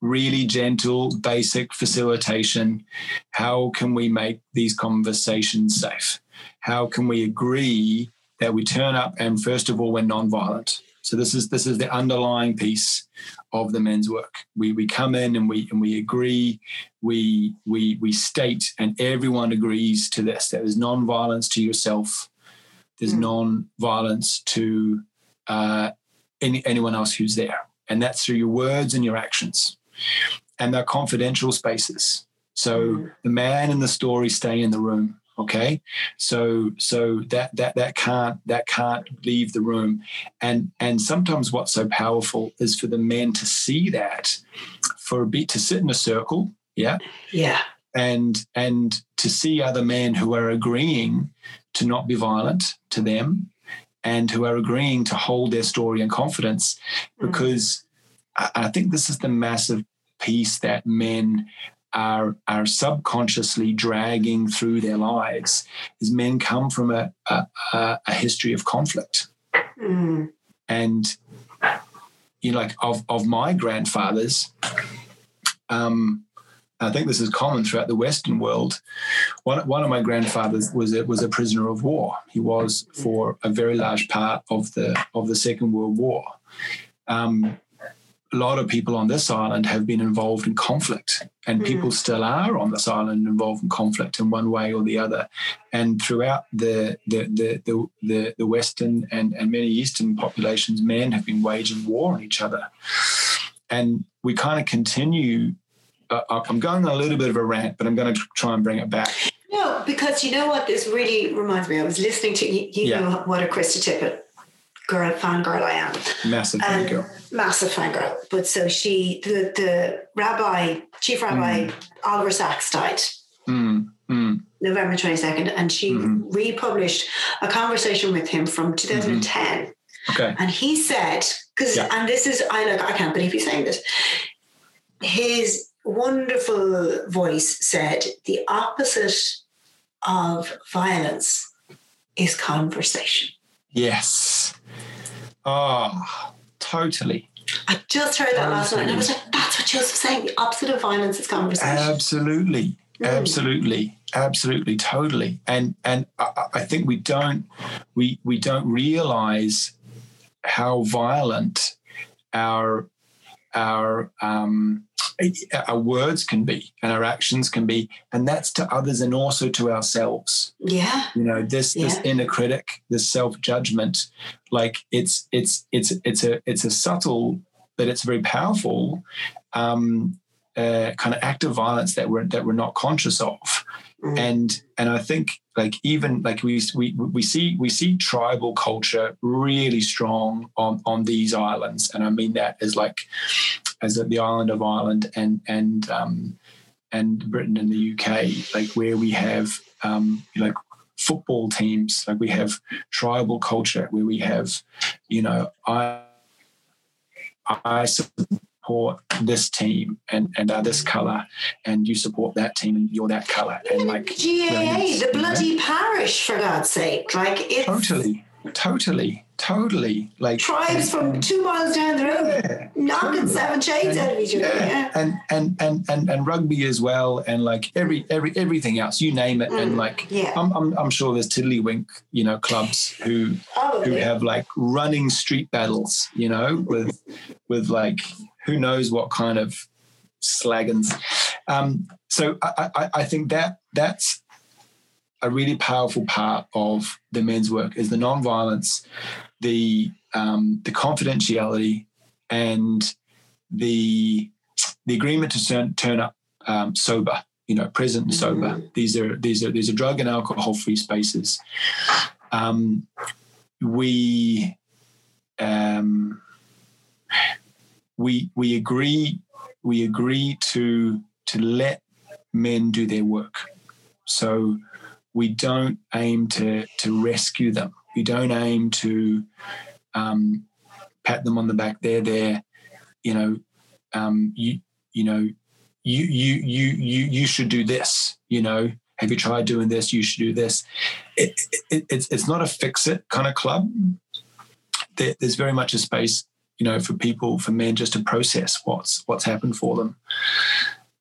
really gentle, basic facilitation. How can we make these conversations safe? How can we agree that we turn up and, first of all, we're nonviolent? So this is this is the underlying piece of the men's work. We we come in and we and we agree, we we we state, and everyone agrees to this. There is non-violence to yourself. There's mm. non-violence to uh, any, anyone else who's there, and that's through your words and your actions. And they're confidential spaces. So mm. the man in the story stay in the room Okay, so so that that that can't that can't leave the room, and and sometimes what's so powerful is for the men to see that, for a bit to sit in a circle, yeah, yeah, and and to see other men who are agreeing to not be violent to them, and who are agreeing to hold their story in confidence, mm. because mm. I, I think this is the massive piece that men are are subconsciously dragging through their lives is men come from a a, a history of conflict mm. and you know like of of my grandfathers um I think this is common throughout the Western world. One, one of my grandfathers was a, was a prisoner of war. He was for a very large part of the of the Second World War. Um, a lot of people on this island have been involved in conflict, and mm. people still are on this island involved in conflict in one way or the other. And throughout the the the the, the, the Western and, and many Eastern populations, men have been waging war on each other. And we kind of continue. Uh, I'm going on a little bit of a rant, but I'm going to try and bring it back. No, because you know what this really reminds me. I was listening to you, you yeah. know what a Krista Tippett girl fan girl I am. Massive fan girl. Massive fan girl. But so she, the the rabbi, chief rabbi mm. Oliver Sacks died. Mm. Mm. November 22nd, and she mm-hmm. republished a conversation with him from 2010. Mm-hmm. Okay. And he said, because yeah. and this is I like I can't believe he's saying this. His wonderful voice said the opposite of violence is conversation. Yes. Oh, totally. I just heard that last night and I was like, that's what was saying. The opposite of violence is conversation. Absolutely. Mm. Absolutely. Absolutely. Totally. And and I, I think we don't we we don't realize how violent our our um our words can be and our actions can be and that's to others and also to ourselves. Yeah. You know this yeah. this inner critic this self-judgment like it's it's it's it's a it's a subtle but it's very powerful um uh, kind of act of violence that we're that we're not conscious of mm. and and i think like even like we we we see we see tribal culture really strong on on these islands and i mean that as like as the island of Ireland and and um, and Britain and the UK, like where we have um, like football teams, like we have tribal culture, where we have, you know, I I support this team and and are this color, and you support that team and you're that color, and like GAA, the bloody know? parish, for God's sake, like it's totally, totally totally like tribes from two miles down the road yeah, knocking totally. seven shades and, out of each other yeah. and, and and and and rugby as well and like every every everything else you name it mm. and like yeah. I'm, I'm, I'm sure there's tiddlywink you know clubs who Probably. who have like running street battles you know with with like who knows what kind of slaggins um so I, I i think that that's a really powerful part of the men's work is the non-violence the um, the confidentiality and the the agreement to turn, turn up um, sober, you know, present and sober. Mm-hmm. These are these are these are drug and alcohol free spaces. Um, we um, we we agree we agree to to let men do their work. So we don't aim to to rescue them. We don't aim to um, pat them on the back. They're there. You know, um, you you know, you you you you you should do this. You know, have you tried doing this? You should do this. It, it, it's it's not a fix it kind of club. There, there's very much a space, you know, for people, for men, just to process what's what's happened for them.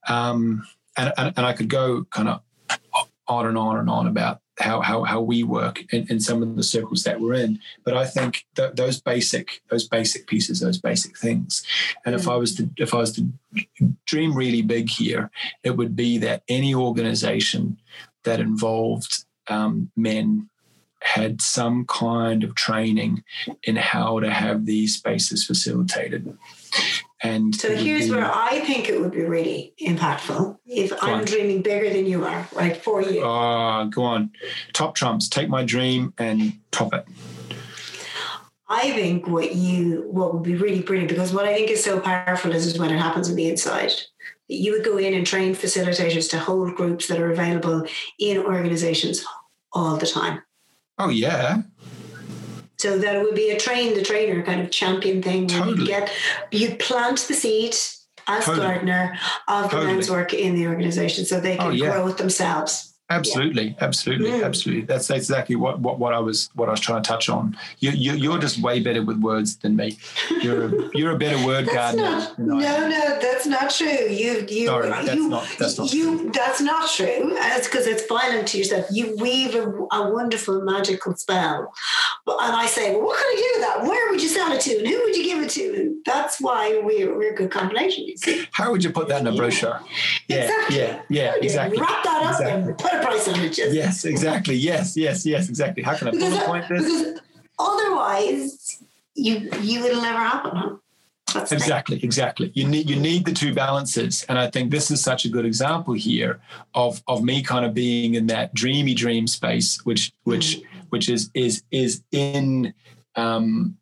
Um, and, and, and I could go kind of on and on and on about how how, how we work in, in some of the circles that we're in. But I think that those basic those basic pieces, those basic things. And mm. if I was to if I was to dream really big here, it would be that any organization that involved um, men had some kind of training in how to have these spaces facilitated And so here's be, where I think it would be really impactful if I'm on. dreaming bigger than you are, right? For you. Uh, go on. Top trumps. Take my dream and top it. I think what you what would be really brilliant because what I think is so powerful is, is when it happens on the inside. You would go in and train facilitators to hold groups that are available in organizations all the time. Oh yeah. So that it would be a train the trainer kind of champion thing. Totally. You get you plant the seed as totally. gardener of totally. the men's work in the organization so they oh, can oh, yeah. grow it themselves. Absolutely, yeah. absolutely, mm. absolutely. That's exactly what, what, what I was what I was trying to touch on. You, you you're just way better with words than me. You're a, you're a better word gardener. Not, no, no, that's not true. You you Sorry, that's you, not that's not you true. that's not true. It's because it's violent to yourself. You weave a, a, wonderful magical spell, and I say, well, what can I do with that? Where would you sell it to, and who would you give it to? And that's why we're we're a good combination. How would you put that in a brochure? Yeah, exactly. yeah, yeah, exactly. Wrap that up exactly. and put price on. Just yes, exactly. Yes, yes, yes, exactly. How can I because, point this? Because otherwise, you you it'll never happen. That's exactly, exactly. You need you need the two balances, and I think this is such a good example here of of me kind of being in that dreamy dream space, which which mm-hmm. which is is is in um,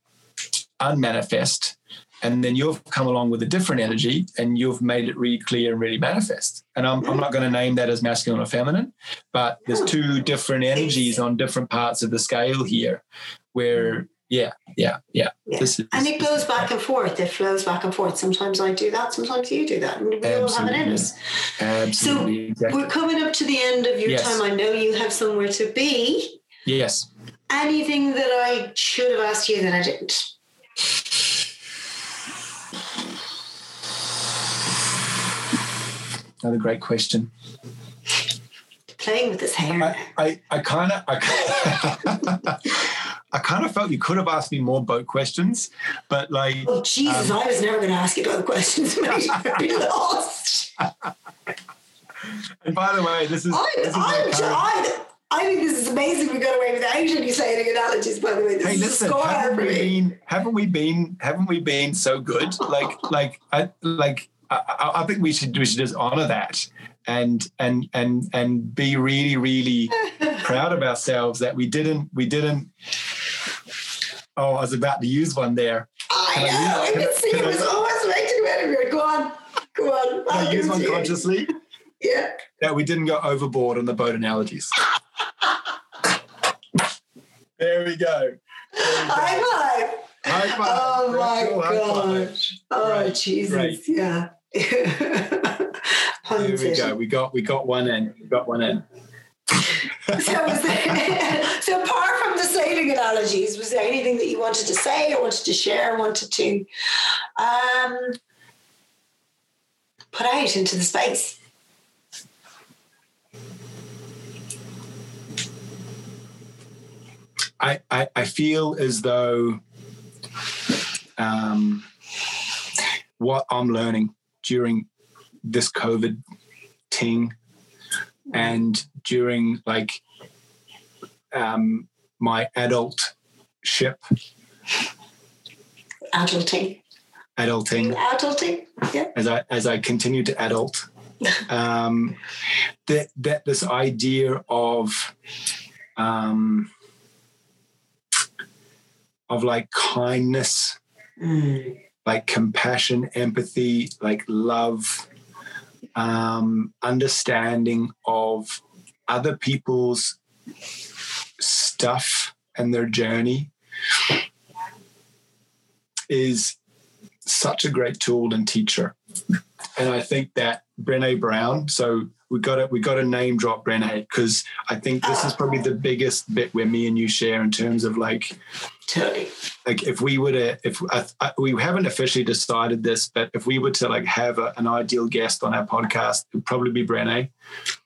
unmanifest and then you've come along with a different energy and you've made it really clear and really manifest. And i'm, I'm not going to name that as masculine or feminine but there's oh, two different energies on different parts of the scale here where mm-hmm. yeah yeah yeah, yeah. This is, and it goes back and forth it flows back and forth. Sometimes i do that sometimes you do that and we all have it in us absolutely so exactly. we're coming up to the end of your yes. time. I know you have somewhere to be. Yes. Anything that i should have asked you that i didn't Another great question. Playing with his hair. I, I kind of, I, I kind of felt you could have asked me more boat questions, but like. Oh Jesus! Um, I was never going to ask you boat questions. Be lost. and by the way, this is. I'm, this is I'm, I, I think this is amazing. We got away without any saying analogies. By the way, this hey, listen, haven't we been? Haven't we been? Haven't we been so good? Like, like, I, like I, I, think we should we should just honor that and and and and be really really proud of ourselves that we didn't we didn't oh I was about to use one there. Oh, I know I, I could see it was almost making ready go on go on. I use one consciously? Yeah. That we didn't go overboard on the boat analogies. There we go, high five. High five. Oh my gosh. Oh right. Jesus. Right. Yeah. Here we go. We got we got one in. We got one in. so, there, so apart from the sailing analogies, was there anything that you wanted to say or wanted to share, or wanted to um, put out into the space? I, I, I feel as though um, what I'm learning during this COVID thing and during like um, my adult ship. Adulting. Adulting. Adulting. Yeah. As I as I continue to adult. um, that that this idea of um, of like kindness mm like compassion, empathy, like love, um, understanding of other people's stuff and their journey is such a great tool and teacher. And I think that Brene Brown, so we got to we got to name drop Brene because I think this is probably the biggest bit where me and you share in terms of like Totally. Like if we were to, if uh, we haven't officially decided this, but if we were to like have a, an ideal guest on our podcast, it'd probably be Brené.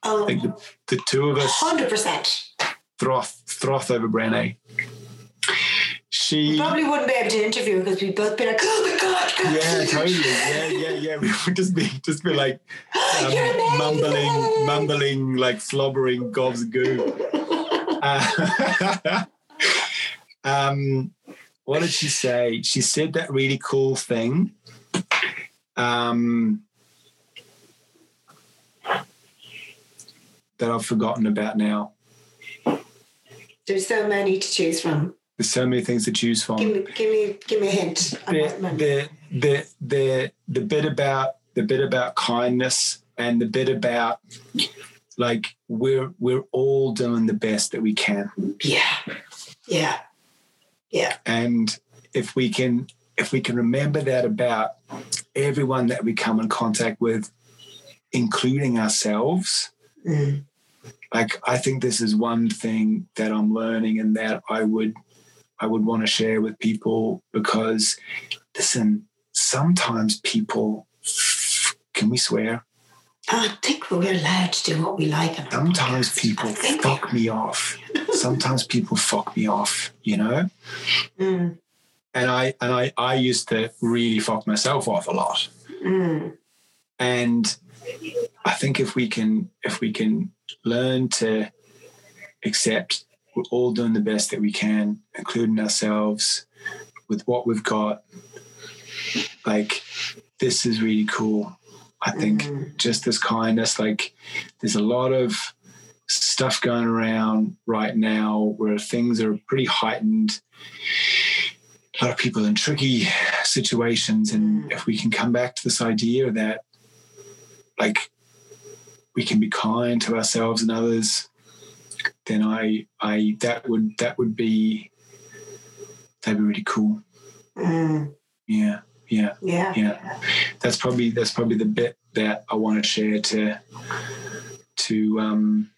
Oh, think the, the two of us, hundred percent, froth froth over Brené. She we probably wouldn't be able to interview because we'd both be like, "Oh my god!" god yeah, totally. Yeah, yeah, yeah. We would just be just be like um, mumbling, mumbling, like slobbering gobs of goo. Uh, Um, what did she say? She said that really cool thing um, that I've forgotten about now. There's so many to choose from. There's so many things to choose from. Give me, give me, give me a hint. The, the, the, the, the bit about the bit about kindness and the bit about like we're we're all doing the best that we can. Yeah. Yeah. Yeah. And if we can if we can remember that about everyone that we come in contact with, including ourselves, Mm. like I think this is one thing that I'm learning and that I would I would want to share with people because listen, sometimes people can we swear? I think we're allowed to do what we like. on Sometimes podcast. people fuck me off. Sometimes people fuck me off, you know? Mm, And I and I I used to really fuck myself off a lot. mm, And I think if we can if we can learn to accept we're all doing the best that we can, including ourselves, with what we've got, like this is really cool. I think mm. just this kindness, like there's a lot of stuff going around right now where things are pretty heightened. A lot of people in tricky situations. And Mm. if we can come back to this idea that like we can be kind to ourselves and others, then I I that would that would be that'd be really cool. Mm. Yeah. Yeah. Yeah. Yeah. That's probably that's probably the bit that I want to share to to um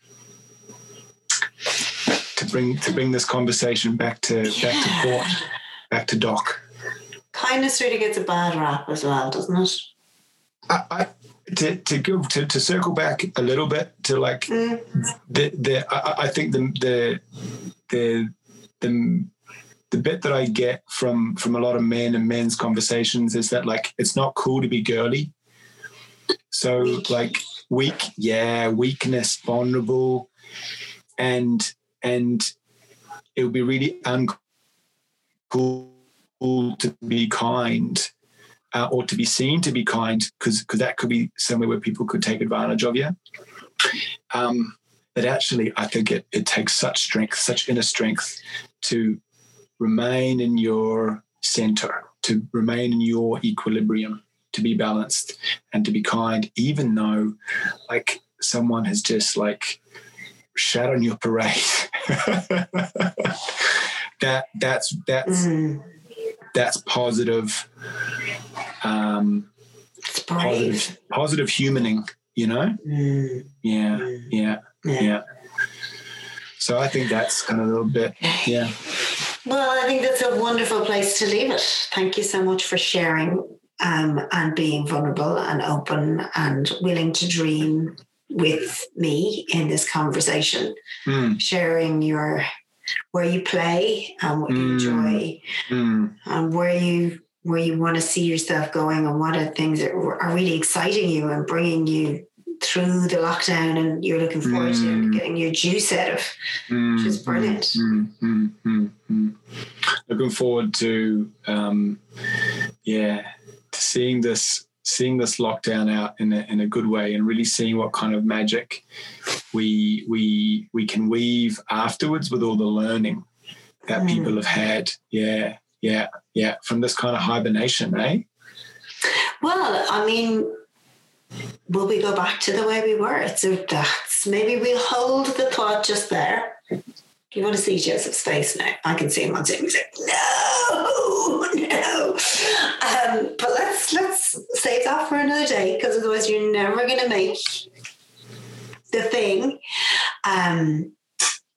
to bring to bring this conversation back to back to Yeah. court, back to dock. Kindness really gets a bad rap as well, doesn't it? I, I to to go to, to circle back a little bit to like Mm. the the I, I think the the the the the bit that I get from from a lot of men and men's conversations is that like it's not cool to be girly. So like weak, yeah, weakness, vulnerable, and and it would be really uncool to be kind uh, or to be seen to be kind because because that could be somewhere where people could take advantage of you. Um, but actually, I think it it takes such strength, such inner strength to remain in your center, to remain in your equilibrium, to be balanced and to be kind, even though like someone has just like shat on your parade. that that's that's Mm. that's positive um It's positive positive humaning you know Mm. yeah Mm. yeah Yeah. yeah so i think that's kind of a little bit yeah Well, I think that's a wonderful place to leave it. Thank you so much for sharing um, and being vulnerable and open and willing to dream with me in this conversation. mm, Sharing your where you play and what you Mm. enjoy mm, and where you where you want to see yourself going and what are things that are really exciting you and bringing you through the lockdown and you're looking forward to Mm. getting your juice out of. mm, Which is brilliant. mm, mm, mm, mm. looking forward to um yeah to seeing this seeing this lockdown out in a, in a good way and really seeing what kind of magic we we we can weave afterwards with all the learning that people have had yeah yeah yeah from this kind of hibernation eh Well, I mean, will we go back to the way we were? A, that's maybe we'll hold the thought just there. You want to see Joseph's face now? I can see him on Zoom. He's like, no, no. Um, but let's let's save that for another day because otherwise you're never going to make the thing. Um,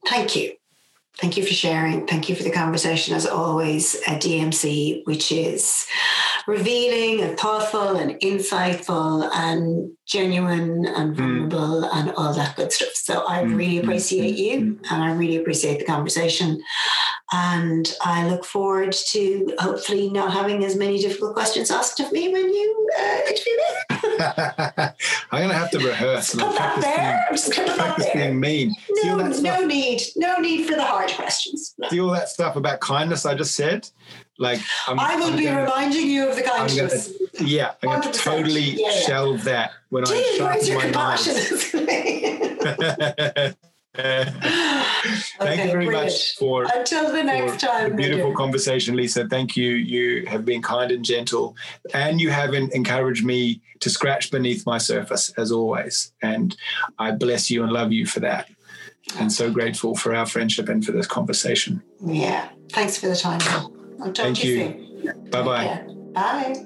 thank you. Thank you for sharing. Thank you for the conversation, as always, at DMC, which is revealing and thoughtful and insightful and genuine and vulnerable and all that good stuff. So I Mm, really mm, appreciate mm, you and I really appreciate the conversation. And I look forward to hopefully not having as many difficult questions asked of me when you uh, interview me. i'm gonna have to rehearse Put that practice there. being, I'm just going to practice there. being mean No, no need. No need for the hard questions. No. see all that stuff about kindness I just said? Like, I'm, I will I'm be gonna, reminding you of the I'm gonna, kindness. Yeah, I'm going to totally yeah, yeah. shelve that when Gee, I sharpen my mind. Thank okay, you very brilliant. much for until the next time. beautiful conversation, Lisa. Thank you. You have been kind and gentle, and you have encouraged me to scratch beneath my surface as always. And I bless you and love you for that. And so grateful for our friendship and for this conversation. Yeah. Thanks for the time. I'll talk Thank to you. you. Bye bye. Bye.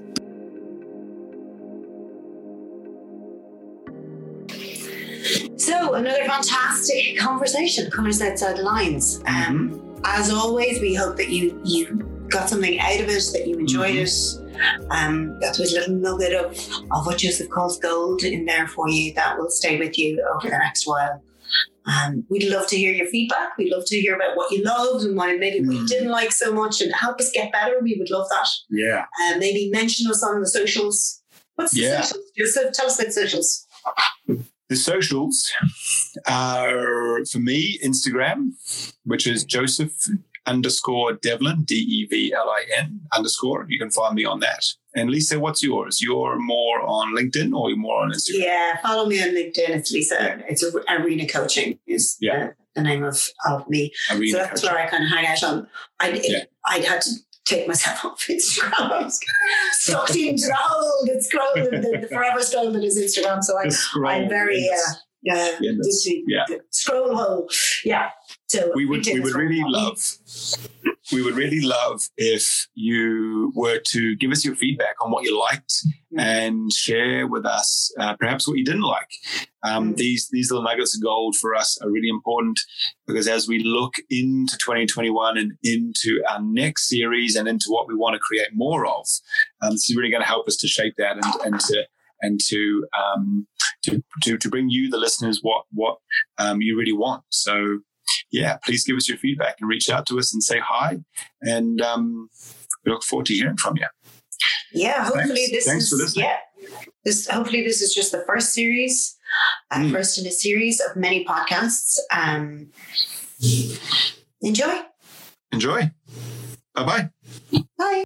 So another fantastic conversation coming outside the lines. Um, mm-hmm. As always, we hope that you you got something out of it, that you enjoyed mm-hmm. it. Um, that was a little nugget of, of what Joseph calls gold in there for you that will stay with you over the next while. Um, we'd love to hear your feedback. We'd love to hear about what you loved and what maybe mm. we didn't like so much and help us get better. We would love that. Yeah. And uh, maybe mention us on the socials. What's the yeah. socials? Joseph, tell us about socials. The socials are for me Instagram, which is Joseph underscore Devlin, D E V L I N underscore. You can find me on that. And Lisa, what's yours? You're more on LinkedIn or you're more on Instagram? Yeah, follow me on LinkedIn. It's Lisa. It's Arena Coaching is yeah. the, the name of, of me. Arena so that's coaching. where I kind of hang out on. I yeah. I'd had to take myself off Instagram. I was sucked into the scroll, the, the forever scroll that is Instagram. So I, I'm very, uh, yeah, yeah. scroll hole. Yeah. So we would we would really love we would really love if you were to give us your feedback on what you liked mm. and share with us uh, perhaps what you didn't like. Um, mm. These these little nuggets of gold for us are really important because as we look into 2021 and into our next series and into what we want to create more of, um, this is really going to help us to shape that and, and to and to um, to, to, to bring you the listeners what what um, you really want. So yeah, please give us your feedback and reach out to us and say hi. And um, we look forward to hearing from you. Yeah, hopefully Thanks. this Thanks is yeah. This hopefully this is just the first series, uh, mm. first in a series of many podcasts. Um, enjoy. Enjoy. Bye-bye. Bye.